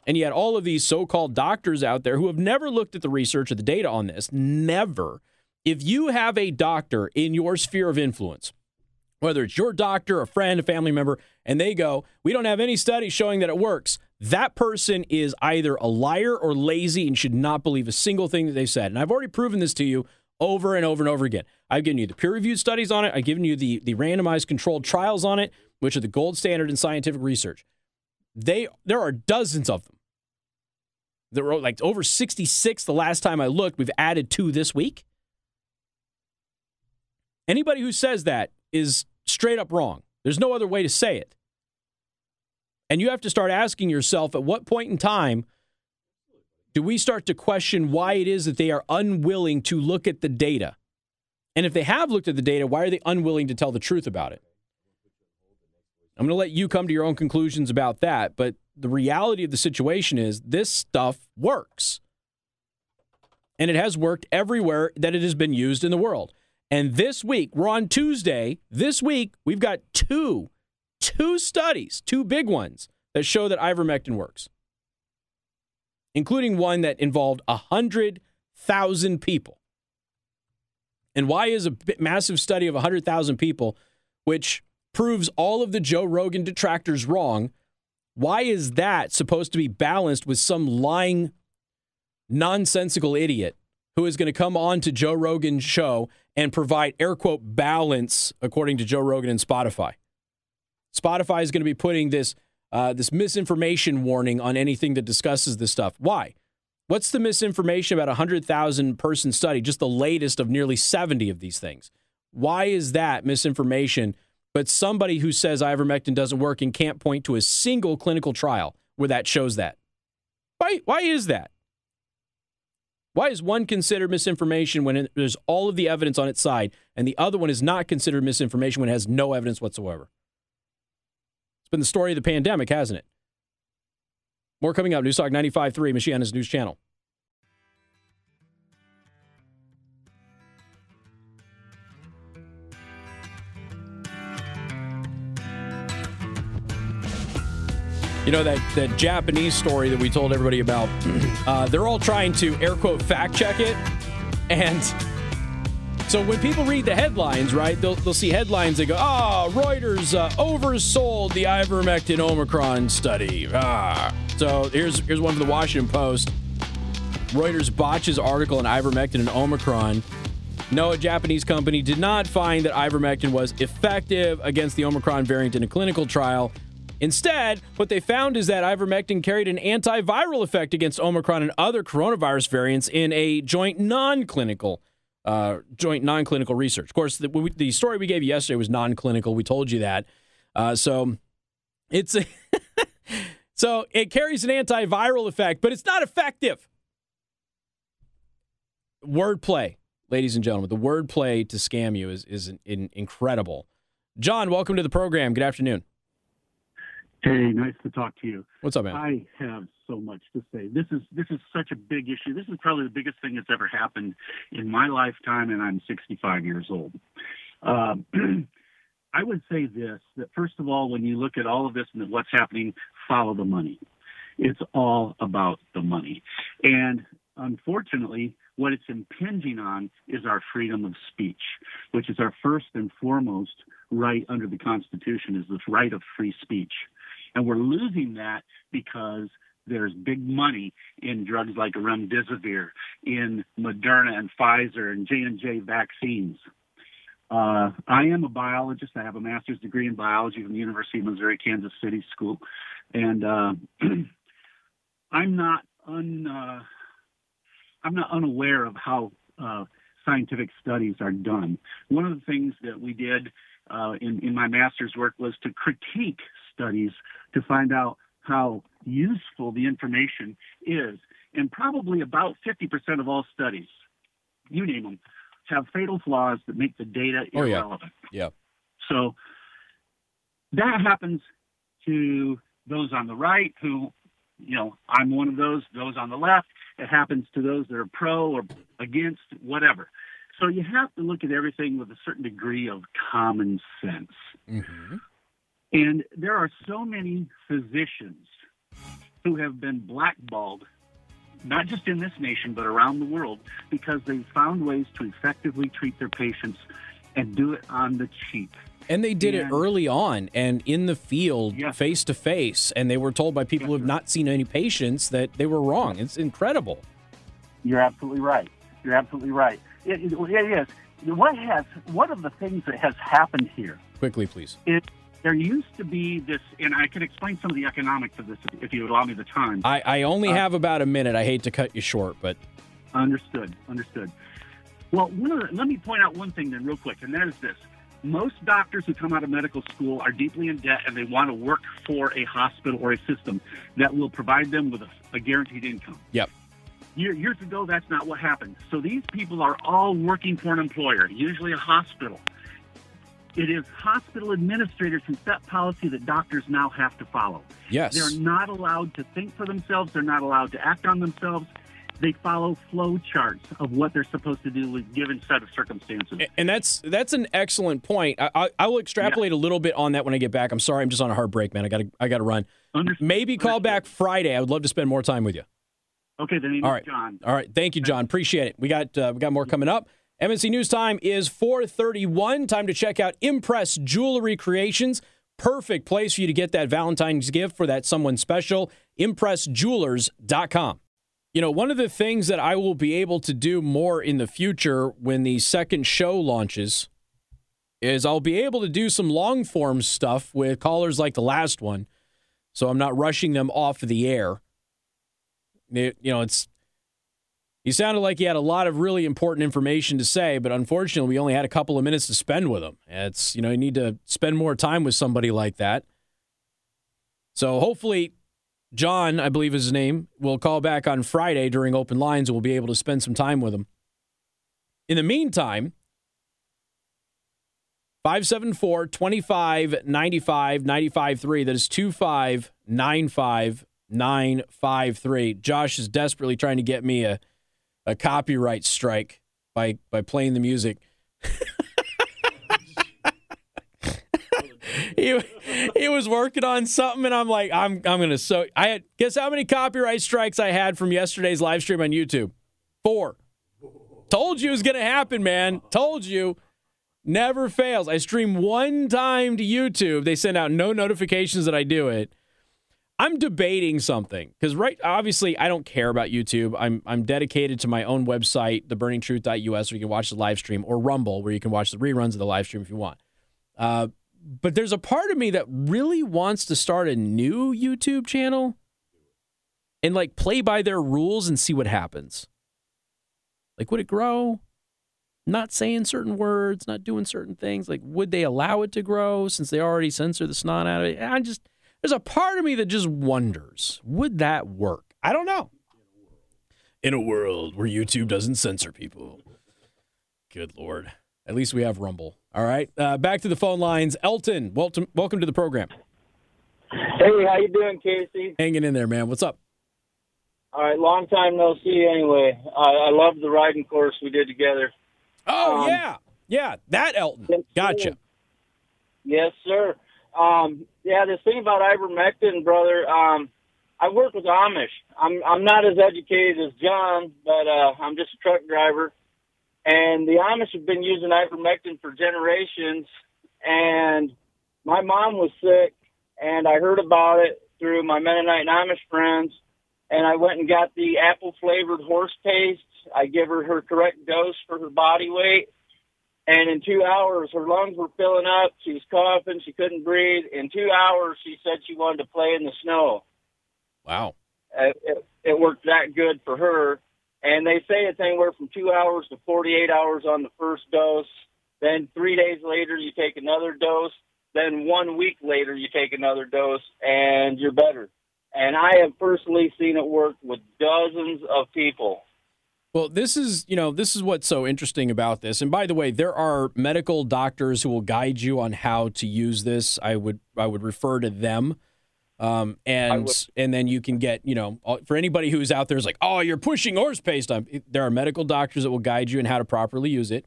[SPEAKER 1] And yet, all of these so called doctors out there who have never looked at the research or the data on this, never. If you have a doctor in your sphere of influence, whether it's your doctor, a friend, a family member, and they go, We don't have any studies showing that it works, that person is either a liar or lazy and should not believe a single thing that they've said. And I've already proven this to you over and over and over again. I've given you the peer reviewed studies on it, I've given you the, the randomized controlled trials on it, which are the gold standard in scientific research. They, there are dozens of them. There were like over 66 the last time I looked. We've added two this week. Anybody who says that is straight up wrong. There's no other way to say it. And you have to start asking yourself at what point in time do we start to question why it is that they are unwilling to look at the data? And if they have looked at the data, why are they unwilling to tell the truth about it? I'm going to let you come to your own conclusions about that, but the reality of the situation is this stuff works. And it has worked everywhere that it has been used in the world. And this week, we're on Tuesday. This week, we've got two, two studies, two big ones that show that ivermectin works, including one that involved 100,000 people. And why is a massive study of 100,000 people, which proves all of the Joe Rogan detractors wrong, why is that supposed to be balanced with some lying, nonsensical idiot who is going to come on to Joe Rogan's show and provide air quote balance according to Joe Rogan and Spotify? Spotify is going to be putting this uh, this misinformation warning on anything that discusses this stuff. Why? What's the misinformation about a 100,000 person study, just the latest of nearly 70 of these things? Why is that misinformation but somebody who says ivermectin doesn't work and can't point to a single clinical trial where that shows that. Why, why is that? Why is one considered misinformation when there's all of the evidence on its side, and the other one is not considered misinformation when it has no evidence whatsoever? It's been the story of the pandemic, hasn't it? More coming up. Newstalk 95.3, Michiana's News Channel. You know that that Japanese story that we told everybody about. (clears throat) Uh, they're all trying to air quote fact check it, and (laughs) so when people read the headlines, right, they'll, they'll see headlines that go, "Ah, oh, Reuters uh, oversold the ivermectin Omicron study." Ah. So here's here's one from the Washington Post. Reuters botches article on ivermectin and Omicron. No, a Japanese company did not find that ivermectin was effective against the Omicron variant in a clinical trial. Instead, what they found is that ivermectin carried an antiviral effect against Omicron and other coronavirus variants in a joint non-clinical uh, joint non-clinical research. Of course, the, the, story we gave you yesterday was non-clinical. We told you that. Uh, so it's a (laughs) so it carries an antiviral effect, but it's not effective. Wordplay, ladies and gentlemen, the wordplay to scam you is is incredible. John, welcome to the program. Good afternoon.
[SPEAKER 4] Hey, nice to talk to you.
[SPEAKER 1] What's up, man?
[SPEAKER 4] I have so much to say. This is this is such a big issue. This is probably the biggest thing that's ever happened in my lifetime, and I'm 65 years old. Um, (clears throat) I would say this: that first of all, when you look at all of this and what's happening, follow the money. It's all about the money, and unfortunately, what it's impinging on is our freedom of speech, which is our first and foremost right under the Constitution, is the right of free speech. And we're losing that because there's big money in drugs like remdesivir, in Moderna and Pfizer and J&J vaccines. Uh, I am a biologist. I have a master's degree in biology from the University of Missouri Kansas City School, and uh, (clears throat) I'm not un, uh, I'm not unaware of how uh, scientific studies are done. One of the things that we did uh, in, in my master's work was to critique studies to find out how useful the information is. And probably about 50% of all studies, you name them, have fatal flaws that make the data irrelevant.
[SPEAKER 1] Oh, yeah. yeah.
[SPEAKER 4] So that happens to those on the right who, you know, I'm one of those, those on the left. It happens to those that are pro or against, whatever. So you have to look at everything with a certain degree of common sense. Mm-hmm. And there are so many physicians who have been blackballed, not just in this nation, but around the world, because they found ways to effectively treat their patients and do it on the cheap.
[SPEAKER 1] And they did and, it early on and in the field, face to face. And they were told by people yes, who have not seen any patients that they were wrong. It's incredible.
[SPEAKER 4] You're absolutely right. You're absolutely right. It, it, it is. What has one of the things that has happened here?
[SPEAKER 1] Quickly, please.
[SPEAKER 4] It, there used to be this, and I can explain some of the economics of this if you would allow me the time.
[SPEAKER 1] I, I only uh, have about a minute. I hate to cut you short, but
[SPEAKER 4] understood. Understood. Well, the, let me point out one thing then, real quick, and that is this: most doctors who come out of medical school are deeply in debt, and they want to work for a hospital or a system that will provide them with a, a guaranteed income.
[SPEAKER 1] Yep.
[SPEAKER 4] years ago, that's not what happened. So these people are all working for an employer, usually a hospital. It is hospital administrators who set policy that doctors now have to follow.
[SPEAKER 1] Yes.
[SPEAKER 4] They're not allowed to think for themselves. They're not allowed to act on themselves. They follow flow charts of what they're supposed to do with given set of circumstances.
[SPEAKER 1] And that's that's an excellent point. I, I, I will extrapolate yeah. a little bit on that when I get back. I'm sorry, I'm just on a hard break, man. I got to I got to run. Understood. Maybe call Understood. back Friday. I would love to spend more time with you.
[SPEAKER 4] Okay, then.
[SPEAKER 1] All right,
[SPEAKER 4] John.
[SPEAKER 1] All right, thank you, John. Appreciate it. We got uh, we got more coming up. MNC News Time is 4:31. Time to check out Impress Jewelry Creations. Perfect place for you to get that Valentine's gift for that someone special. ImpressJewelers.com. You know, one of the things that I will be able to do more in the future when the second show launches is I'll be able to do some long form stuff with callers like the last one. So I'm not rushing them off the air. It, you know, it's he sounded like he had a lot of really important information to say, but unfortunately, we only had a couple of minutes to spend with him. It's, you know, you need to spend more time with somebody like that. So hopefully, John, I believe is his name, will call back on Friday during open lines and we'll be able to spend some time with him. In the meantime, 574 25 95 95 3. That is 25 95 953. Josh is desperately trying to get me a a copyright strike by by playing the music. (laughs) he he was working on something, and I'm like, I'm I'm gonna so I had guess how many copyright strikes I had from yesterday's live stream on YouTube? Four. Told you it was gonna happen, man. Told you. Never fails. I stream one time to YouTube. They send out no notifications that I do it. I'm debating something because right obviously I don't care about YouTube. I'm I'm dedicated to my own website, theburningtruth.us, where you can watch the live stream, or Rumble, where you can watch the reruns of the live stream if you want. Uh, but there's a part of me that really wants to start a new YouTube channel and like play by their rules and see what happens. Like, would it grow? Not saying certain words, not doing certain things. Like, would they allow it to grow since they already censor the snot out of it? I just there's a part of me that just wonders would that work? I don't know. In a world where YouTube doesn't censor people. Good Lord. At least we have Rumble. All right. Uh, back to the phone lines. Elton, welcome, welcome to the program.
[SPEAKER 5] Hey, how you doing, Casey?
[SPEAKER 1] Hanging in there, man. What's up?
[SPEAKER 5] All right, long time no see. Anyway, I, I love the riding course we did together.
[SPEAKER 1] Oh um, yeah, yeah, that Elton. Yes, gotcha.
[SPEAKER 5] Sir. Yes, sir. Um, yeah, this thing about ivermectin, brother. Um, I work with Amish. I'm I'm not as educated as John, but uh, I'm just a truck driver. And the Amish have been using ivermectin for generations. And my mom was sick, and I heard about it through my Mennonite and Amish friends. And I went and got the apple flavored horse paste. I give her her correct dose for her body weight and in two hours, her lungs were filling up. She was coughing. She couldn't breathe. In two hours, she said she wanted to play in the snow.
[SPEAKER 1] Wow.
[SPEAKER 5] It, it, it worked that good for her. And they say it's anywhere from two hours to 48 hours on the first dose. Then three days later, you take another dose. Then one week later, you take another dose, and you're better. and I have personally seen it work with dozens of people.
[SPEAKER 1] Well, this is, you know, this is what's so interesting about this. And by the way, there are medical doctors who will guide you on how to use this. I would I would refer to them. Um, and and then you can get, you know, for anybody who's out there is like, "Oh, you're pushing horse paste." on. There are medical doctors that will guide you in how to properly use it.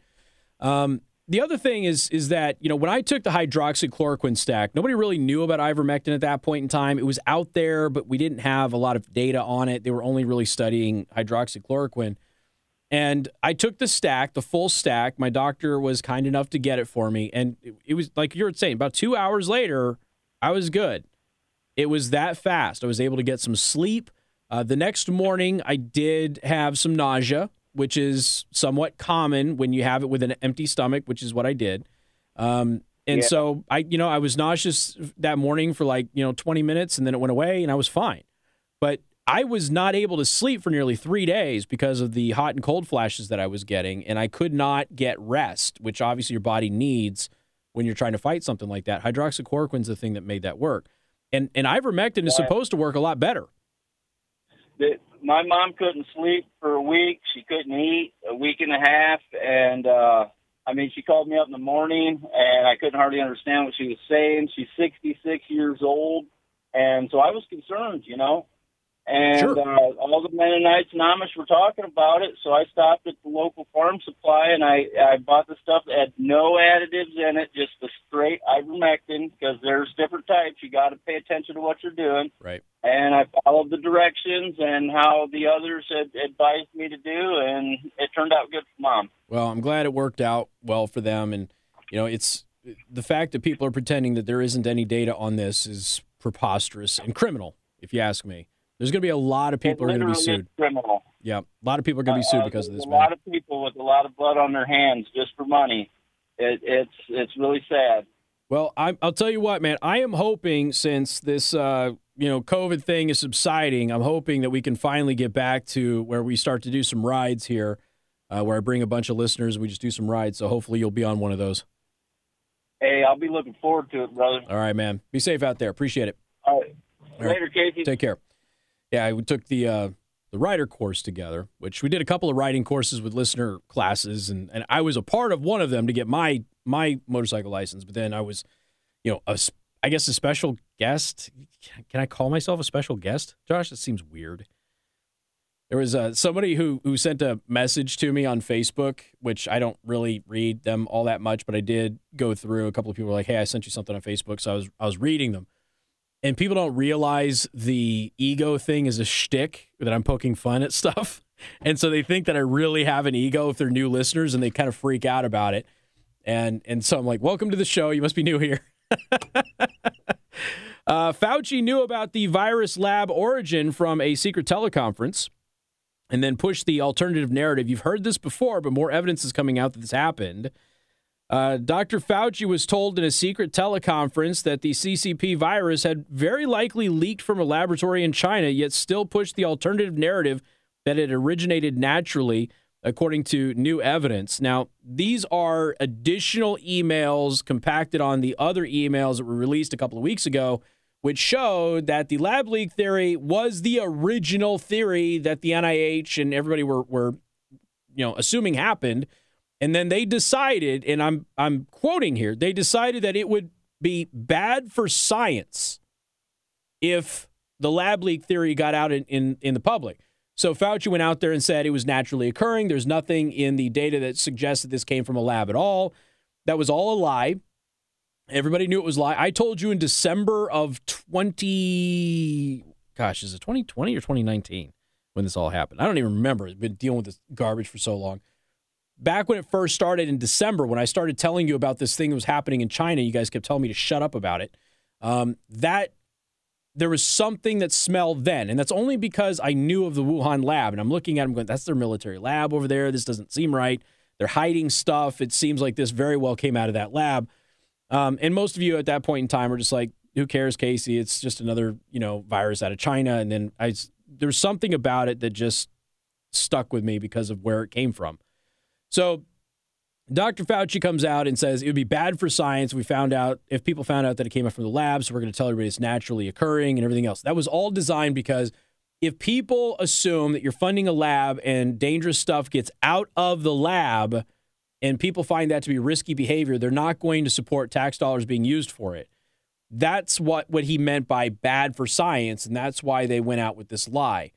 [SPEAKER 1] Um, the other thing is is that you know when I took the hydroxychloroquine stack, nobody really knew about ivermectin at that point in time. It was out there, but we didn't have a lot of data on it. They were only really studying hydroxychloroquine. And I took the stack, the full stack. My doctor was kind enough to get it for me, and it, it was like you were saying. About two hours later, I was good. It was that fast. I was able to get some sleep. Uh, the next morning, I did have some nausea which is somewhat common when you have it with an empty stomach, which is what I did. Um, and yeah. so I, you know, I was nauseous that morning for like, you know, 20 minutes and then it went away and I was fine. But I was not able to sleep for nearly three days because of the hot and cold flashes that I was getting. And I could not get rest, which obviously your body needs when you're trying to fight something like that. Hydroxychloroquine is the thing that made that work. And, and ivermectin is supposed to work a lot better
[SPEAKER 5] my mom couldn't sleep for a week. She couldn't eat a week and a half, and uh, I mean, she called me up in the morning, and I couldn't hardly understand what she was saying. She's 66 years old, and so I was concerned, you know. And sure. uh, all the Mennonites and Amish were talking about it, so I stopped at the local farm supply and I I bought the stuff that had no additives in it, just the straight ivermectin because there's different types. You got to pay attention to what you're doing.
[SPEAKER 1] Right.
[SPEAKER 5] And I followed the directions and how the others had advised me to do, and it turned out good for mom.
[SPEAKER 1] Well, I'm glad it worked out well for them, and you know, it's the fact that people are pretending that there isn't any data on this is preposterous and criminal, if you ask me. There's going to be a lot of people are going to be sued.
[SPEAKER 5] Criminal.
[SPEAKER 1] Yeah, a lot of people are going to be sued uh, because of this.
[SPEAKER 5] A
[SPEAKER 1] man.
[SPEAKER 5] lot of people with a lot of blood on their hands just for money. It, it's it's really sad.
[SPEAKER 1] Well, i will tell you what, man. I am hoping since this uh, you know COVID thing is subsiding, I'm hoping that we can finally get back to where we start to do some rides here, uh, where I bring a bunch of listeners and we just do some rides. So hopefully you'll be on one of those.
[SPEAKER 5] Hey, I'll be looking forward to it, brother.
[SPEAKER 1] All right, man. Be safe out there. Appreciate it.
[SPEAKER 5] All right. All Later. Casey.
[SPEAKER 1] Take care. Yeah, we took the uh, the rider course together, which we did a couple of riding courses with listener classes, and, and I was a part of one of them to get my my motorcycle license. But then I was, you know, a, I guess a special guest. Can I call myself a special guest, Josh? That seems weird. There was uh, somebody who who sent a message to me on Facebook, which I don't really read them all that much, but I did go through. A couple of people were like, "Hey, I sent you something on Facebook," so I was I was reading them and people don't realize the ego thing is a shtick that I'm poking fun at (laughs) stuff. And so they think that I really have an ego if they're new listeners and they kind of freak out about it. And and so I'm like, welcome to the show. You must be new here. (laughs) uh, Fauci knew about the virus lab origin from a secret teleconference and then pushed the alternative narrative. You've heard this before, but more evidence is coming out that this happened. Uh, Dr. Fauci was told in a secret teleconference that the CCP virus had very likely leaked from a laboratory in China, yet still pushed the alternative narrative that it originated naturally, according to new evidence. Now, these are additional emails compacted on the other emails that were released a couple of weeks ago, which showed that the lab leak theory was the original theory that the NIH and everybody were, were you know, assuming happened and then they decided, and I'm I'm quoting here, they decided that it would be bad for science if the lab leak theory got out in, in, in the public. So Fauci went out there and said it was naturally occurring. There's nothing in the data that suggests that this came from a lab at all. That was all a lie. Everybody knew it was a lie. I told you in December of 20, gosh, is it 2020 or 2019 when this all happened? I don't even remember. I've been dealing with this garbage for so long back when it first started in December, when I started telling you about this thing that was happening in China, you guys kept telling me to shut up about it. Um, that there was something that smelled then, and that's only because I knew of the Wuhan lab. And I'm looking at them going, "That's their military lab over there. This doesn't seem right. They're hiding stuff. It seems like this very well came out of that lab." Um, and most of you at that point in time were just like, "Who cares, Casey? It's just another you know virus out of China." And then I there's something about it that just stuck with me because of where it came from. So Dr. Fauci comes out and says it would be bad for science. We found out if people found out that it came up from the lab, so we're going to tell everybody it's naturally occurring and everything else. That was all designed because if people assume that you're funding a lab and dangerous stuff gets out of the lab and people find that to be risky behavior, they're not going to support tax dollars being used for it. That's what, what he meant by bad for science, and that's why they went out with this lie.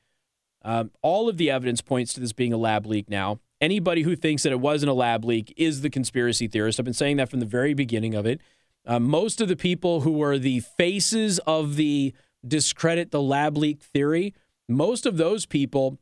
[SPEAKER 1] Um, all of the evidence points to this being a lab leak now anybody who thinks that it wasn't a lab leak is the conspiracy theorist. I've been saying that from the very beginning of it. Uh, most of the people who were the faces of the discredit the lab leak theory, most of those people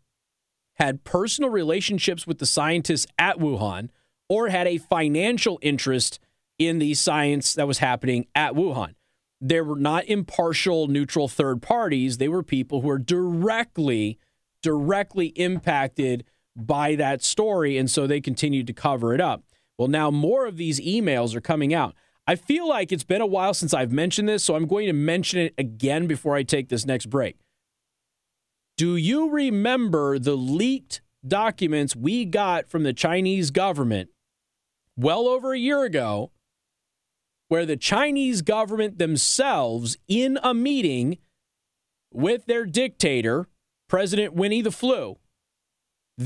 [SPEAKER 1] had personal relationships with the scientists at Wuhan or had a financial interest in the science that was happening at Wuhan. They were not impartial, neutral third parties. They were people who were directly, directly impacted by that story. And so they continued to cover it up. Well, now more of these emails are coming out. I feel like it's been a while since I've mentioned this, so I'm going to mention it again before I take this next break. Do you remember the leaked documents we got from the Chinese government well over a year ago, where the Chinese government themselves, in a meeting with their dictator, President Winnie the Flu,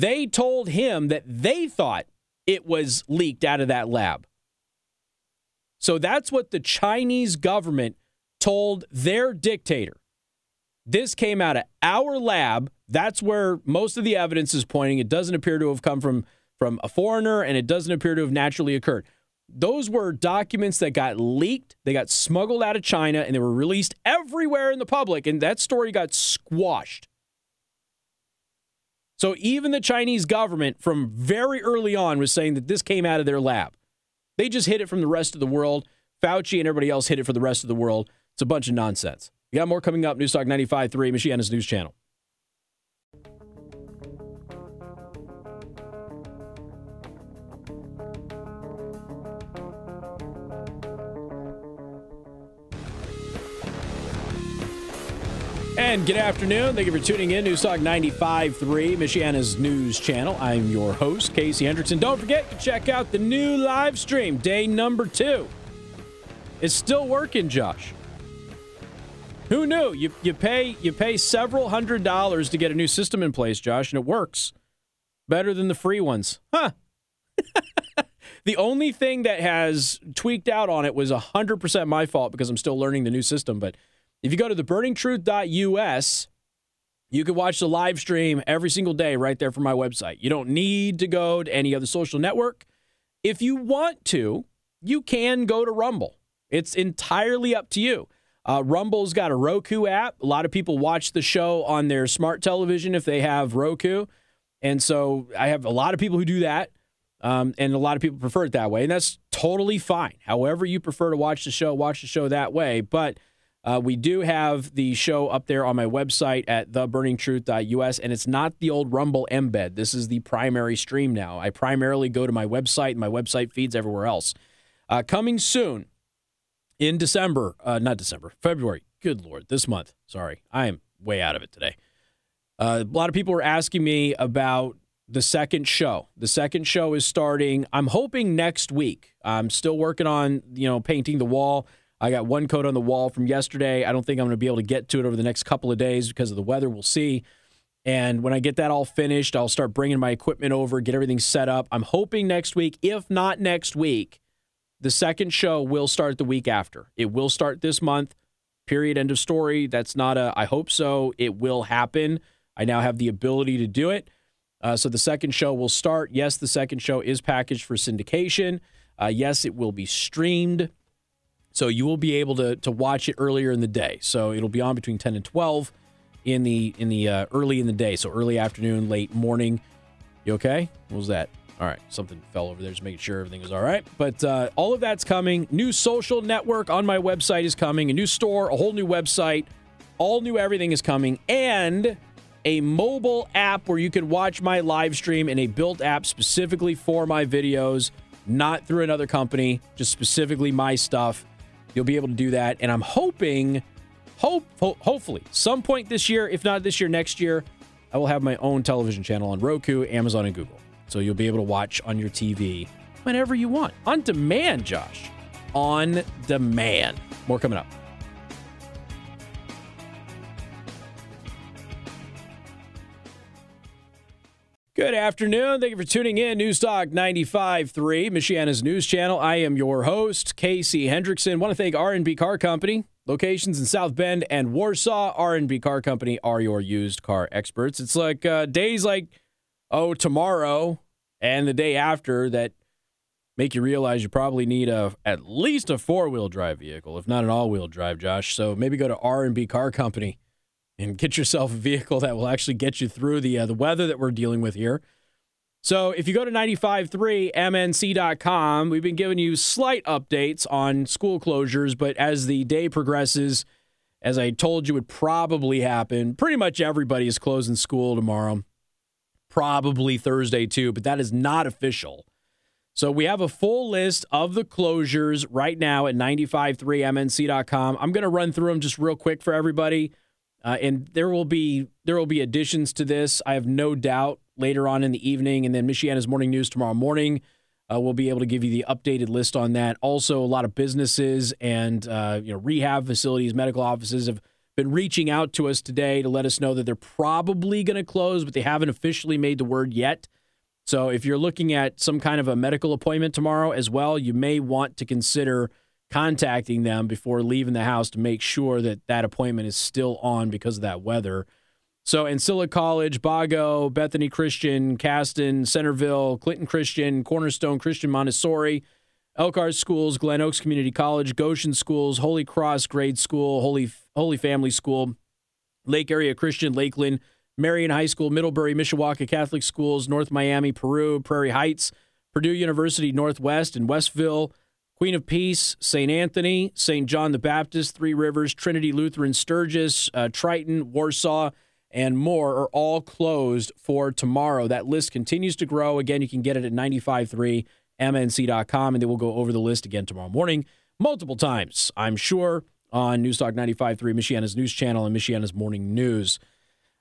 [SPEAKER 1] they told him that they thought it was leaked out of that lab. So that's what the Chinese government told their dictator. This came out of our lab. That's where most of the evidence is pointing. It doesn't appear to have come from, from a foreigner and it doesn't appear to have naturally occurred. Those were documents that got leaked, they got smuggled out of China, and they were released everywhere in the public. And that story got squashed. So even the Chinese government from very early on was saying that this came out of their lab. They just hid it from the rest of the world. Fauci and everybody else hid it for the rest of the world. It's a bunch of nonsense. We got more coming up. Newstalk 95.3, Michiana's news channel. And good afternoon. Thank you for tuning in. News Talk 95.3, Michiana's news channel. I'm your host, Casey Hendrickson. Don't forget to check out the new live stream, day number two. It's still working, Josh. Who knew? You, you pay you pay several hundred dollars to get a new system in place, Josh, and it works better than the free ones. Huh. (laughs) the only thing that has tweaked out on it was 100% my fault because I'm still learning the new system, but – if you go to theburningtruth.us, you can watch the live stream every single day right there from my website. You don't need to go to any other social network. If you want to, you can go to Rumble. It's entirely up to you. Uh, Rumble's got a Roku app. A lot of people watch the show on their smart television if they have Roku. And so I have a lot of people who do that. Um, and a lot of people prefer it that way. And that's totally fine. However, you prefer to watch the show, watch the show that way. But uh, we do have the show up there on my website at theburningtruth.us, and it's not the old Rumble embed. This is the primary stream now. I primarily go to my website, and my website feeds everywhere else. Uh, coming soon in December, uh, not December, February. Good Lord, this month. Sorry, I am way out of it today. Uh, a lot of people are asking me about the second show. The second show is starting. I'm hoping next week. I'm still working on you know painting the wall. I got one coat on the wall from yesterday. I don't think I'm going to be able to get to it over the next couple of days because of the weather. We'll see. And when I get that all finished, I'll start bringing my equipment over, get everything set up. I'm hoping next week, if not next week, the second show will start the week after. It will start this month. Period. End of story. That's not a, I hope so. It will happen. I now have the ability to do it. Uh, so the second show will start. Yes, the second show is packaged for syndication. Uh, yes, it will be streamed. So you will be able to to watch it earlier in the day. So it'll be on between 10 and 12 in the in the uh, early in the day. So early afternoon, late morning. You okay? What was that? All right, something fell over there, just making sure everything was all right. But uh, all of that's coming. New social network on my website is coming. A new store, a whole new website, all new everything is coming, and a mobile app where you can watch my live stream in a built app specifically for my videos, not through another company, just specifically my stuff. You'll be able to do that. And I'm hoping, hope, ho- hopefully, some point this year, if not this year, next year, I will have my own television channel on Roku, Amazon, and Google. So you'll be able to watch on your TV whenever you want. On demand, Josh. On demand. More coming up. Good afternoon. Thank you for tuning in. News Talk 95.3, Michiana's news channel. I am your host, Casey Hendrickson. Want to thank R&B Car Company. Locations in South Bend and Warsaw. R&B Car Company are your used car experts. It's like uh, days like, oh, tomorrow and the day after that make you realize you probably need a at least a four-wheel drive vehicle, if not an all-wheel drive, Josh. So maybe go to R&B Car Company and get yourself a vehicle that will actually get you through the uh, the weather that we're dealing with here. So if you go to 953mnc.com, we've been giving you slight updates on school closures, but as the day progresses, as I told you would probably happen, pretty much everybody is closing school tomorrow. Probably Thursday too, but that is not official. So we have a full list of the closures right now at 953mnc.com. I'm going to run through them just real quick for everybody. Uh, and there will be there will be additions to this. I have no doubt later on in the evening, and then Michiana's morning news tomorrow morning. Uh, we'll be able to give you the updated list on that. Also, a lot of businesses and uh, you know rehab facilities, medical offices have been reaching out to us today to let us know that they're probably going to close, but they haven't officially made the word yet. So, if you're looking at some kind of a medical appointment tomorrow as well, you may want to consider contacting them before leaving the house to make sure that that appointment is still on because of that weather. So, Ancilla College, Baugo, Bethany Christian, Caston, Centerville, Clinton Christian, Cornerstone Christian Montessori, Elkhart Schools, Glen Oaks Community College, Goshen Schools, Holy Cross Grade School, Holy Holy Family School, Lake Area Christian, Lakeland, Marian High School, Middlebury, Mishawaka Catholic Schools, North Miami, Peru, Prairie Heights, Purdue University Northwest, and Westville, Queen of Peace, St. Anthony, St. John the Baptist, Three Rivers, Trinity Lutheran Sturgis, uh, Triton, Warsaw, and more are all closed for tomorrow. That list continues to grow. Again, you can get it at 953mnc.com, and then we'll go over the list again tomorrow morning multiple times, I'm sure, on Newstalk 95.3, Michiana's news channel and Michiana's morning news.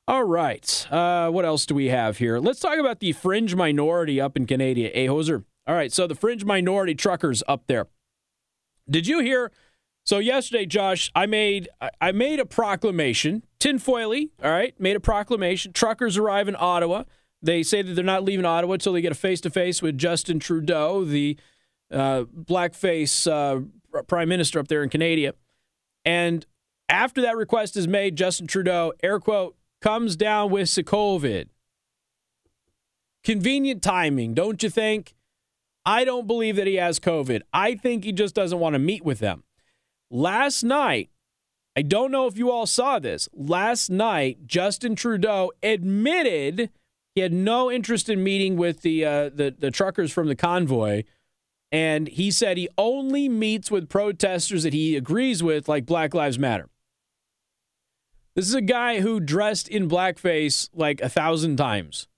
[SPEAKER 1] All right. Uh, what else do we have here? Let's talk about the fringe minority up in Canada. A Hoser. All right, so the fringe minority truckers up there. Did you hear? So yesterday, Josh, I made I made a proclamation. Tinfoily, all right, made a proclamation. Truckers arrive in Ottawa. They say that they're not leaving Ottawa until they get a face to face with Justin Trudeau, the uh, blackface uh, prime minister up there in Canada. And after that request is made, Justin Trudeau, air quote, comes down with COVID. Convenient timing, don't you think? I don't believe that he has COVID. I think he just doesn't want to meet with them. Last night, I don't know if you all saw this. Last night, Justin Trudeau admitted he had no interest in meeting with the uh, the, the truckers from the convoy, and he said he only meets with protesters that he agrees with, like Black Lives Matter. This is a guy who dressed in blackface like a thousand times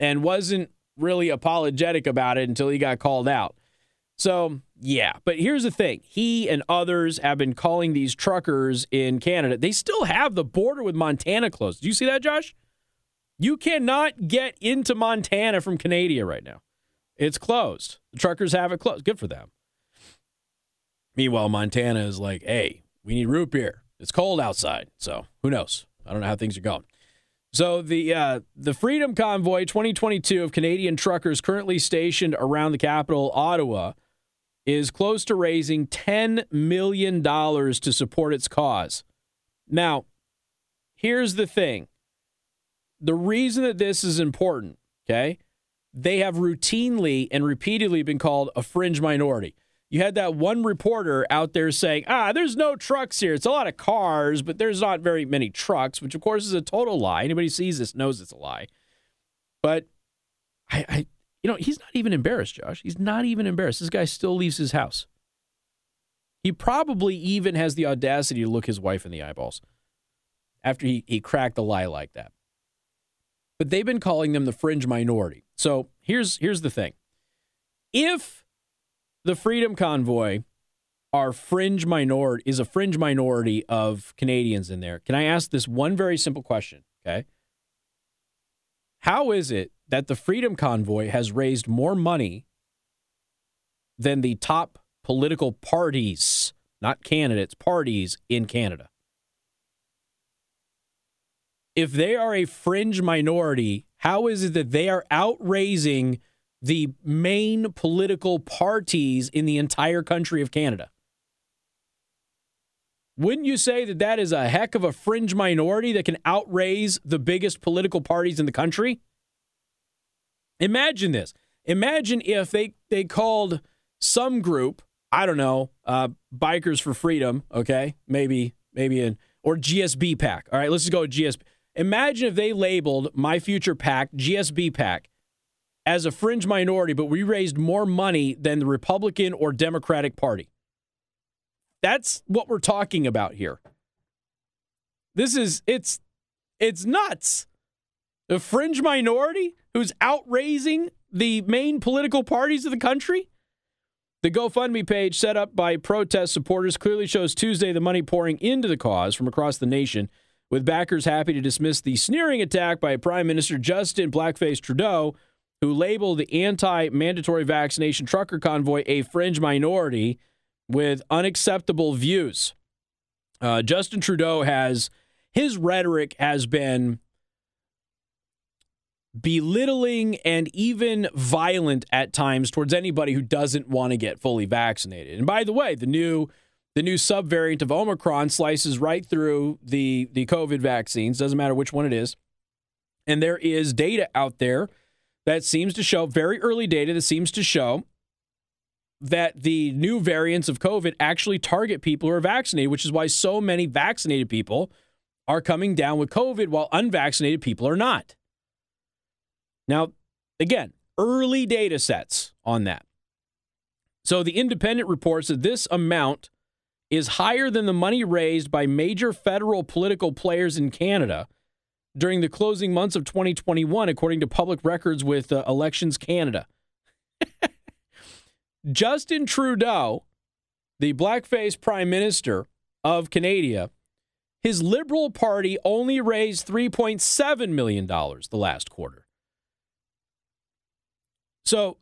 [SPEAKER 1] and wasn't really apologetic about it until he got called out. So, yeah, but here's the thing. He and others have been calling these truckers in Canada. They still have the border with Montana closed. Do you see that, Josh? You cannot get into Montana from Canada right now. It's closed. The truckers have it closed. Good for them. Meanwhile, Montana is like, hey, we need root beer. It's cold outside. So who knows? I don't know how things are going. So the uh, the Freedom Convoy 2022 of Canadian truckers currently stationed around the capital, Ottawa, is close to raising $10 million to support its cause. Now, here's the thing. The reason that this is important, okay? They have routinely and repeatedly been called a fringe minority you had that one reporter out there saying, ah, there's no trucks here. It's a lot of cars, but there's not very many trucks, which of course is a total lie. Anybody sees this knows it's a lie. But I, I you know, he's not even embarrassed, Josh. He's not even embarrassed. This guy still leaves his house. He probably even has the audacity to look his wife in the eyeballs after he, he cracked a lie like that. But they've been calling them the fringe minority. So here's here's the thing. If the Freedom Convoy are fringe minority is a fringe minority of Canadians in there. Can I ask this one very simple question? Okay. How is it that the Freedom Convoy has raised more money than the top political parties, not candidates, parties in Canada. If they are a fringe minority, how is it that they are outraising the main political parties in the entire country of Canada? Wouldn't you say that that is a heck of a fringe minority that can outraise the biggest political parties in the country? Imagine this. Imagine if they, they called some group, I don't know, uh, Bikers for Freedom, okay? Maybe, maybe in, or GSB pack. All right, let's just go with GSB. Imagine if they labeled My Future pack GSB PAC, as a fringe minority, but we raised more money than the Republican or Democratic Party. That's what we're talking about here. This is it's it's nuts. The fringe minority who's outraising the main political parties of the country? The GoFundMe page set up by protest supporters clearly shows Tuesday the money pouring into the cause from across the nation, with backers happy to dismiss the sneering attack by Prime Minister Justin Blackface Trudeau, who labeled the anti mandatory vaccination trucker convoy a fringe minority with unacceptable views. Uh, Justin Trudeau has his rhetoric has been belittling and even violent at times towards anybody who doesn't want to get fully vaccinated. And by the way, the new the new subvariant of Omicron slices right through the the COVID vaccines, doesn't matter which one it is. And there is data out there that seems to show very early data that seems to show that the new variants of COVID actually target people who are vaccinated, which is why so many vaccinated people are coming down with COVID while unvaccinated people are not. Now, again, early data sets on that. So the independent reports that this amount is higher than the money raised by major federal political players in Canada during the closing months of 2021, according to public records with uh, Elections Canada. (laughs) Justin Trudeau, the blackface prime minister of Canada, his Liberal Party only raised $3.7 million the last quarter. So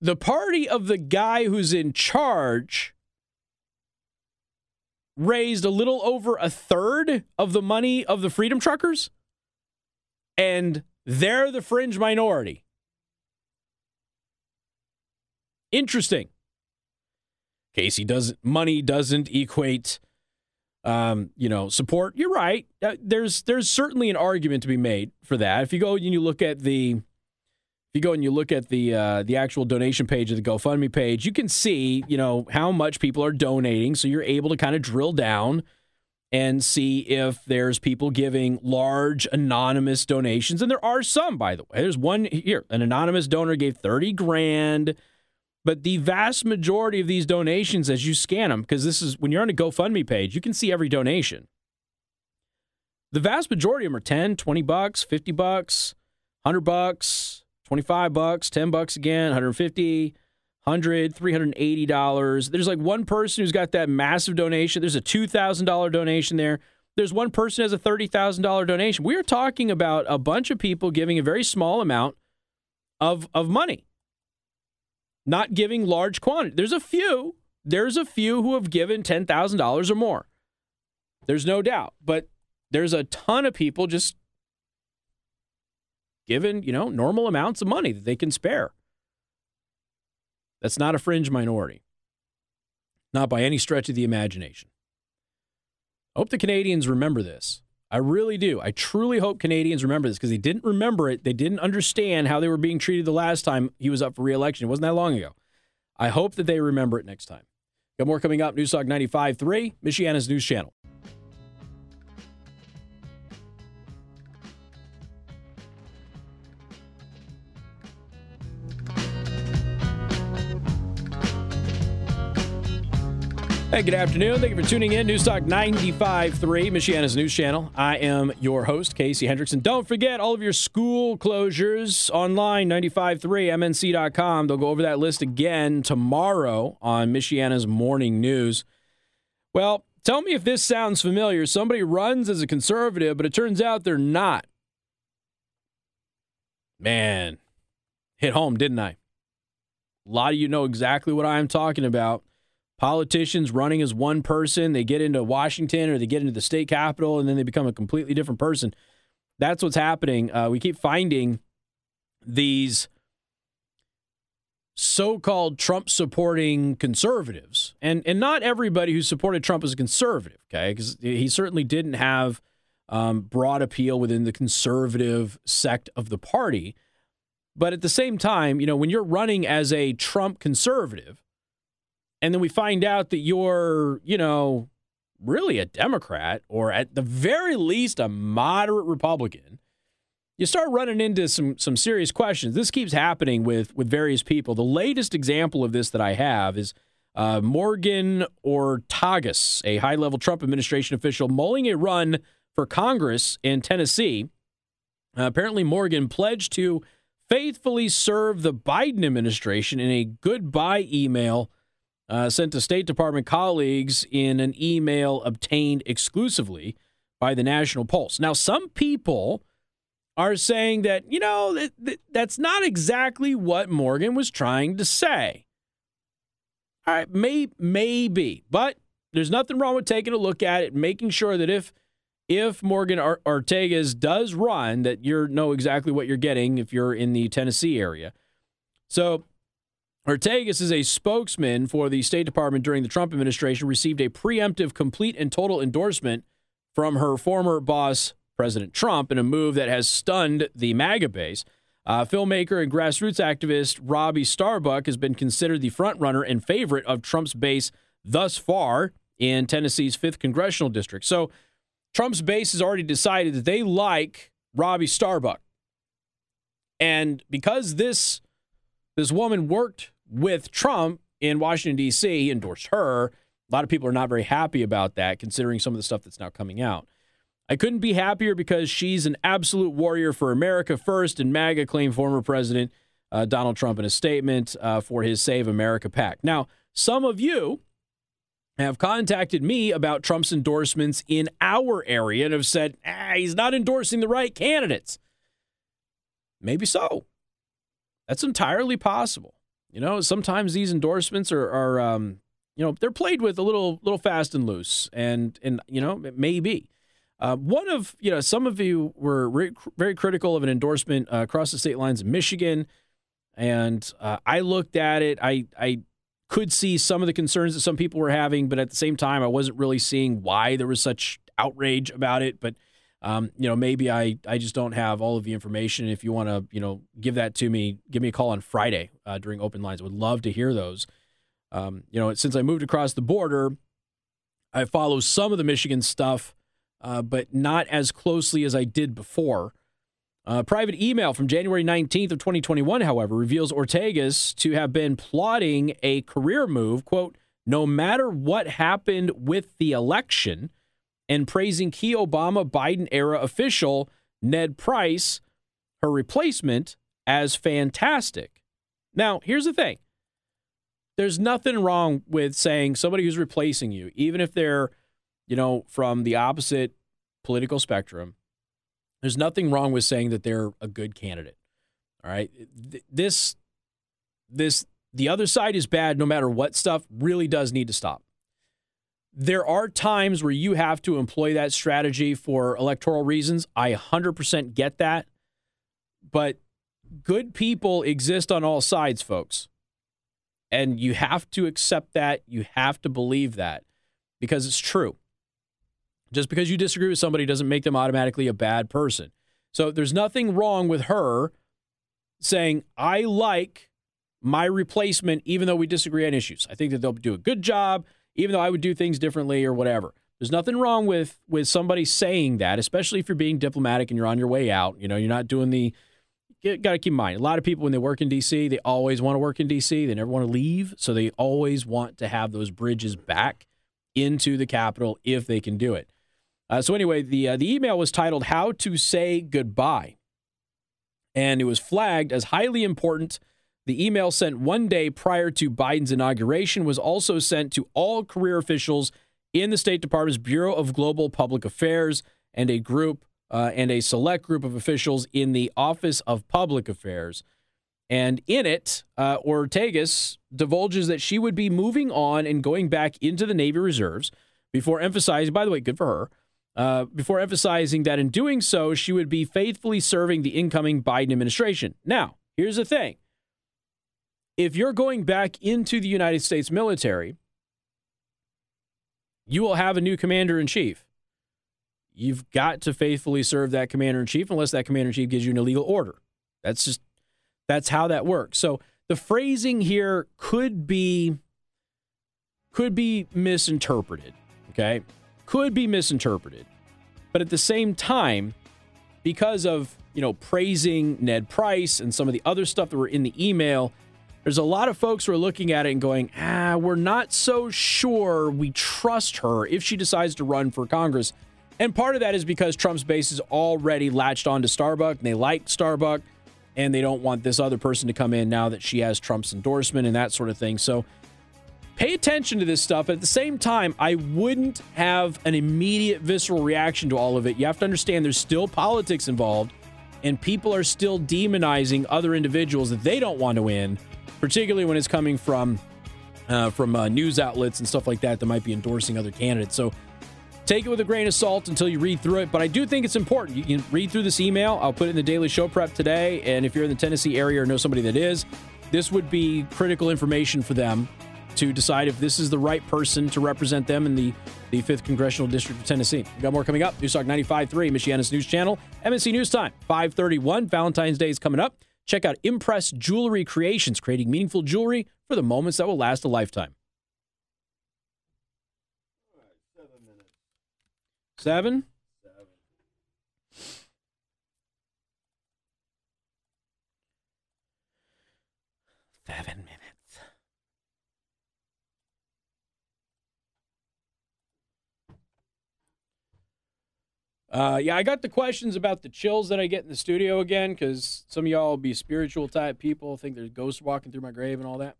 [SPEAKER 1] the party of the guy who's in charge raised a little over a third of the money of the Freedom Truckers, and they're the fringe minority. Interesting. Casey doesn't money doesn't equate um, you know, support. You're right. Uh, there's there's certainly an argument to be made for that. If you go and you look at the you go and you look at the uh, the actual donation page of the GoFundMe page, you can see, you know, how much people are donating. So you're able to kind of drill down and see if there's people giving large anonymous donations. And there are some, by the way. There's one here. An anonymous donor gave 30 grand. But the vast majority of these donations, as you scan them, because this is when you're on a GoFundMe page, you can see every donation. The vast majority of them are 10, 20 bucks, 50 bucks, 100 bucks, 25 bucks, 10 bucks again, 150, 100, 380 dollars. There's like one person who's got that massive donation. There's a $2,000 donation there. There's one person has a $30,000 donation. We're talking about a bunch of people giving a very small amount of of money not giving large quantity. There's a few. There's a few who have given $10,000 or more. There's no doubt. But there's a ton of people just given, you know, normal amounts of money that they can spare. That's not a fringe minority. Not by any stretch of the imagination. I hope the Canadians remember this. I really do. I truly hope Canadians remember this because they didn't remember it. They didn't understand how they were being treated the last time he was up for reelection. It wasn't that long ago. I hope that they remember it next time. Got more coming up. Newstalk 95.3, Michiana's news channel. Hey, good afternoon. Thank you for tuning in. Newstalk 95.3, Michiana's news channel. I am your host, Casey Hendrickson. Don't forget all of your school closures online, 95.3mnc.com. They'll go over that list again tomorrow on Michiana's morning news. Well, tell me if this sounds familiar. Somebody runs as a conservative, but it turns out they're not. Man, hit home, didn't I? A lot of you know exactly what I'm talking about. Politicians running as one person, they get into Washington or they get into the state capitol and then they become a completely different person. That's what's happening. Uh, we keep finding these so-called Trump supporting conservatives. And and not everybody who supported Trump is a conservative, okay? Cuz he certainly didn't have um, broad appeal within the conservative sect of the party. But at the same time, you know, when you're running as a Trump conservative, and then we find out that you're, you know, really a Democrat or at the very least a moderate Republican, you start running into some some serious questions. This keeps happening with with various people. The latest example of this that I have is uh, Morgan Ortagus, a high level Trump administration official, mulling a run for Congress in Tennessee. Uh, apparently, Morgan pledged to faithfully serve the Biden administration in a goodbye email uh, sent to State Department colleagues in an email obtained exclusively by the National Pulse. Now, some people are saying that, you know, that, that, that's not exactly what Morgan was trying to say. All right, may, maybe, but there's nothing wrong with taking a look at it, making sure that if if Morgan Ortagus does run, that you know exactly what you're getting if you're in the Tennessee area. So Ortagus is a spokesman for the State Department during the Trump administration, received a preemptive, complete, and total endorsement from her former boss, President Trump, in a move that has stunned the MAGA base. Uh, filmmaker and grassroots activist Robbie Starbuck has been considered the frontrunner and favorite of Trump's base thus far in Tennessee's 5th congressional district. So Trump's base has already decided that they like Robbie Starbuck. And because this this woman worked with Trump in Washington D.C., endorsed her. A lot of people are not very happy about that considering some of the stuff that's now coming out. I couldn't be happier because she's an absolute warrior for America first and MAGA claimed former President uh, Donald Trump in a statement uh, for his Save America PAC. Now, some of you have contacted me about Trump's endorsements in our area and have said, ah, he's not endorsing the right candidates. Maybe so. That's entirely possible. You know, sometimes these endorsements are, are um, you know, they're played with a little, little fast and loose, and and you know, it may be. Uh, one of you know, some of you were re- very critical of an endorsement uh, across the state lines in Michigan, and uh, I looked at it. I I could see some of the concerns that some people were having, but at the same time, I wasn't really seeing why there was such outrage about it. But um, you know, maybe I I just don't have all of the information. If you want to, you know, give that to me, give me a call on Friday uh, during open lines. I would love to hear those. Um, you know, since I moved across the border, I follow some of the Michigan stuff, uh, but not as closely as I did before. A private email from January 19th of 2021, however, reveals Ortagus to have been plotting a career move, quote, no matter what happened with the election, and praising key Obama Biden era official Ned Price, her replacement, as fantastic. Now, here's the thing there's nothing wrong with saying somebody who's replacing you, even if they're, you know, from the opposite political spectrum, there's nothing wrong with saying that they're a good candidate. All right. This, this, the other side is bad no matter what stuff really does need to stop. There are times where you have to employ that strategy for electoral reasons. I 100% get that. But good people exist on all sides, folks. And you have to accept that. You have to believe that because it's true. Just because you disagree with somebody doesn't make them automatically a bad person. So there's nothing wrong with her saying, I like my replacement, even though we disagree on issues. I think that they'll do a good job, even though I would do things differently or whatever. There's nothing wrong with with somebody saying that, especially if you're being diplomatic and you're on your way out. You know, you're not doing the. Got to keep in mind, a lot of people when they work in D.C., they always want to work in D.C. They never want to leave, so they always want to have those bridges back into the capital if they can do it. Uh, so anyway, the uh, the email was titled "How to Say Goodbye," and it was flagged as highly important. The email sent one day prior to Biden's inauguration was also sent to all career officials in the State Department's Bureau of Global Public Affairs and a group uh, and a select group of officials in the Office of Public Affairs. And in it, uh, Ortagus divulges that she would be moving on and going back into the Navy Reserves before emphasizing, by the way, good for her, uh, before emphasizing that in doing so, she would be faithfully serving the incoming Biden administration. Now, here's the thing if you're going back into the United States military, you will have a new commander in chief. You've got to faithfully serve that commander in chief unless that commander in chief gives you an illegal order. That's just that's how that works. So the phrasing here could be could be misinterpreted, okay? Could be misinterpreted. But at the same time, because of, you know, praising Ned Price and some of the other stuff that were in the email, there's a lot of folks who are looking at it and going, ah, we're not so sure we trust her if she decides to run for Congress. And part of that is because Trump's base is already latched on to Starbuck and they like Starbuck and they don't want this other person to come in now that she has Trump's endorsement and that sort of thing. So pay attention to this stuff. At the same time, I wouldn't have an immediate visceral reaction to all of it. You have to understand there's still politics involved and people are still demonizing other individuals that they don't want to win particularly when it's coming from uh, from uh, news outlets and stuff like that that might be endorsing other candidates. So take it with a grain of salt until you read through it. But I do think it's important. You can read through this email. I'll put it in the daily show prep today. And if you're in the Tennessee area or know somebody that is, this would be critical information for them to decide if this is the right person to represent them in the, the 5th Congressional District of Tennessee. We got more coming up. Newstalk 95.3, Michiana's news channel. MNC News Time, 531. Valentine's Day is coming up. Check out Impress Jewelry Creations, creating meaningful jewelry for the moments that will last a lifetime. seven Seven? Seven minutes. Uh, yeah, I got the questions about the chills that I get in the studio again because some of y'all be spiritual type people, think there's ghosts walking through my grave and all that.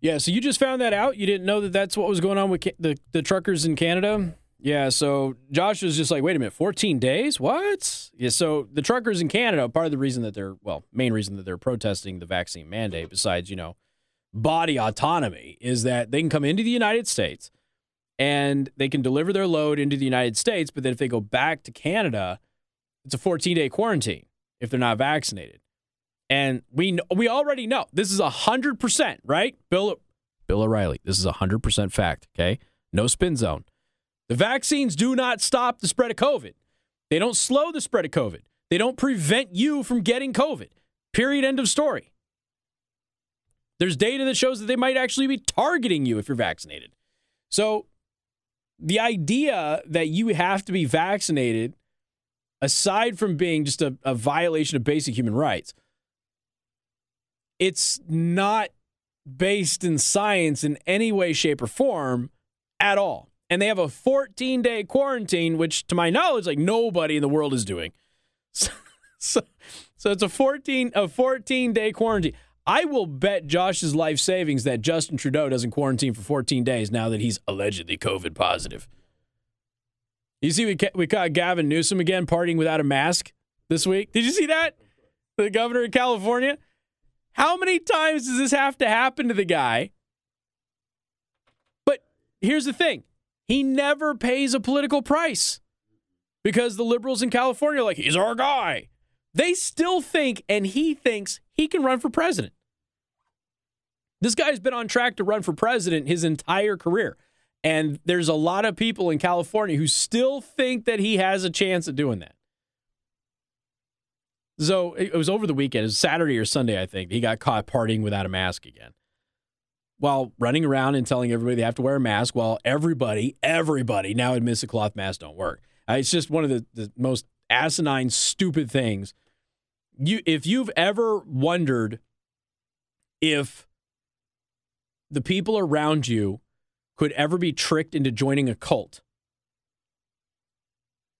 [SPEAKER 1] Yeah, so you just found that out? You didn't know that that's what was going on with ca- the, the truckers in Canada? Yeah, so Josh was just like, wait a minute, 14 days? What? Yeah, so the truckers in Canada, part of the reason that they're, well, main reason that they're protesting the vaccine mandate, besides, you know, body autonomy, is that they can come into the United States and they can deliver their load into the United States. But then if they go back to Canada, it's a 14 day quarantine if they're not vaccinated. And we we already know this is 100%, right? Bill Bill O'Reilly, this is 100% fact, okay? No spin zone. The vaccines do not stop the spread of COVID. They don't slow the spread of COVID. They don't prevent you from getting COVID. Period. End of story. There's data that shows that they might actually be targeting you if you're vaccinated. So the idea that you have to be vaccinated, aside from being just a, a violation of basic human rights, it's not based in science in any way, shape, or form at all. And they have a 14 day quarantine, which to my knowledge, like nobody in the world is doing. (laughs) So, so, so it's a 14 a 14 day quarantine. I will bet Josh's life savings that Justin Trudeau doesn't quarantine for 14 days now that he's allegedly COVID positive. You see, we, ca- we caught Gavin Newsom again partying without a mask this week. Did you see that? The governor of California. How many times does this have to happen to the guy? But here's the thing he never pays a political price because the liberals in California are like, he's our guy. They still think, and he thinks he can run for president. This guy's been on track to run for president his entire career. And there's a lot of people in California who still think that he has a chance of doing that. So it was over the weekend, it was Saturday or Sunday, I think. He got caught partying without a mask again. While running around and telling everybody they have to wear a mask, while everybody, everybody now admits the cloth masks don't work. Uh, it's just one of the, the most asinine, stupid things. You, if you've ever wondered if the people around you could ever be tricked into joining a cult,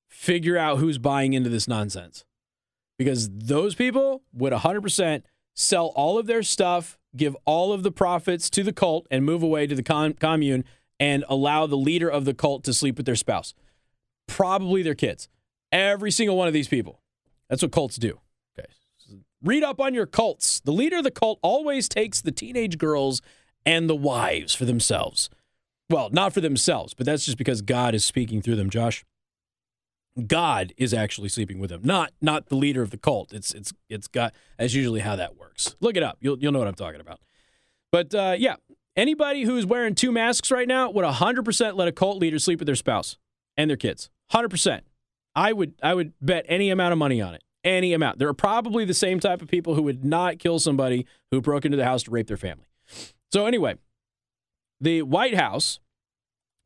[SPEAKER 1] figure out who's buying into this nonsense. Because those people would 100% sell all of their stuff, give all of the profits to the cult, and move away to the com- commune and allow the leader of the cult to sleep with their spouse. Probably their kids. Every single one of these people. That's what cults do. Read up on your cults. The leader of the cult always takes the teenage girls and the wives for themselves. Well, not for themselves, but that's just because God is speaking through them, Josh. God is actually sleeping with them, not not the leader of the cult. It's it's it's God. That's usually how that works. Look it up. You'll you'll know what I'm talking about. But uh, yeah, anybody who's wearing two masks right now would 100% let a cult leader sleep with their spouse and their kids. 100%. I would I would bet any amount of money on it. Any amount. There are probably the same type of people who would not kill somebody who broke into the house to rape their family. So anyway, the White House.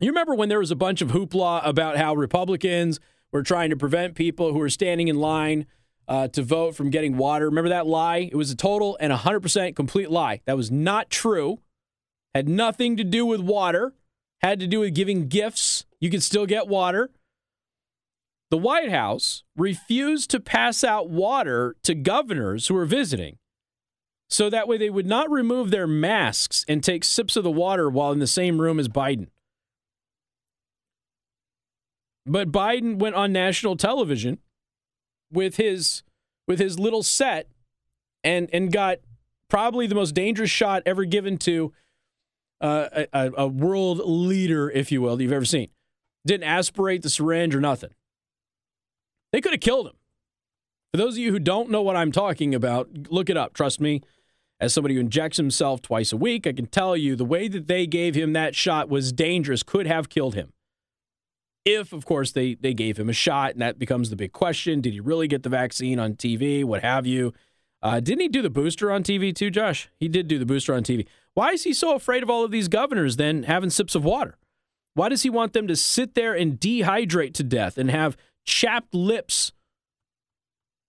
[SPEAKER 1] You remember when there was a bunch of hoopla about how Republicans were trying to prevent people who were standing in line uh, to vote from getting water? Remember that lie? It was a total and 100% complete lie. That was not true. Had nothing to do with water. Had to do with giving gifts. You could still get water. The White House refused to pass out water to governors who were visiting so that way they would not remove their masks and take sips of the water while in the same room as Biden. But Biden went on national television with his with his little set and and got probably the most dangerous shot ever given to uh, a, a world leader, if you will, that you've ever seen. Didn't aspirate the syringe or nothing. They could have killed him. For those of you who don't know what I'm talking about, look it up. Trust me, as somebody who injects himself twice a week, I can tell you the way that they gave him that shot was dangerous, could have killed him. If, of course, they, they gave him a shot, and that becomes the big question. Did he really get the vaccine on TV? What have you? Uh, didn't he do the booster on TV too, Josh? He did do the booster on TV. Why is he so afraid of all of these governors then having sips of water? Why does he want them to sit there and dehydrate to death and have chapped lips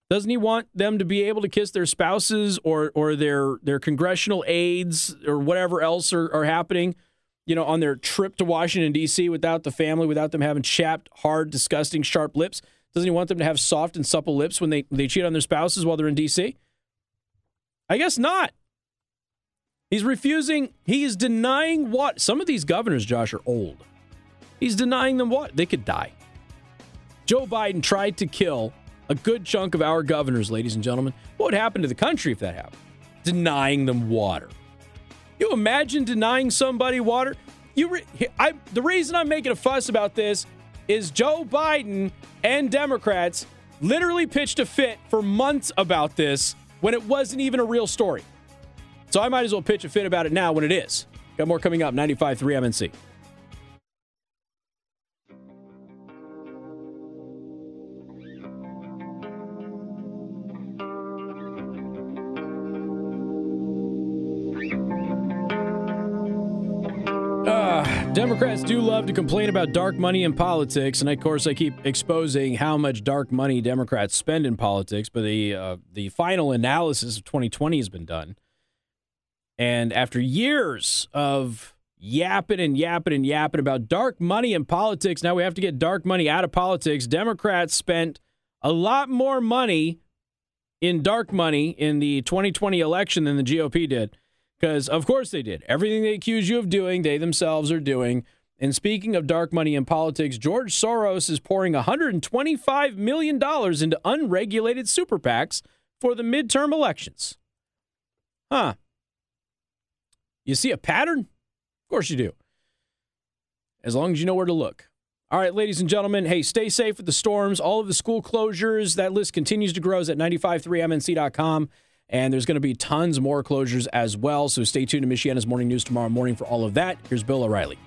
[SPEAKER 1] doesn't he want them to be able to kiss their spouses or or their their congressional aides or whatever else are, are happening, you know, on their trip to Washington D.C. without the family, without them having chapped, hard, disgusting, sharp lips? Doesn't he want them to have soft and supple lips when they they cheat on their spouses while they're in D.C.? I guess not. He's refusing. He is denying what some of these governors, Josh, are old. He's denying them what they could die. Joe Biden tried to kill a good chunk of our governors, ladies and gentlemen. What would happen to the country if that happened? Denying them water. You imagine denying somebody water? You, re- I, the reason I'm making a fuss about this is Joe Biden and Democrats literally pitched a fit for months about this when it wasn't even a real story. So I might as well pitch a fit about it now when it is. Got more coming up 95.3 MNC. Democrats do love to complain about dark money in politics, and of course, I keep exposing how much dark money Democrats spend in politics. But the uh, the final analysis of 2020 has been done, and after years of yapping and yapping and yapping about dark money in politics, now we have to get dark money out of politics. Democrats spent a lot more money in dark money in the 2020 election than the GOP did. Because, of course, they did. Everything they accuse you of doing, they themselves are doing. And speaking of dark money in politics, George Soros is pouring $125 million into unregulated super PACs for the midterm elections. Huh. You see a pattern? Of course you do. As long as you know where to look. All right, ladies and gentlemen, hey, stay safe with the storms. All of the school closures, that list continues to grow is at 953mnc.com. And there's going to be tons more closures as well. So stay tuned to Michiana's Morning News tomorrow morning for all of that. Here's Bill O'Reilly.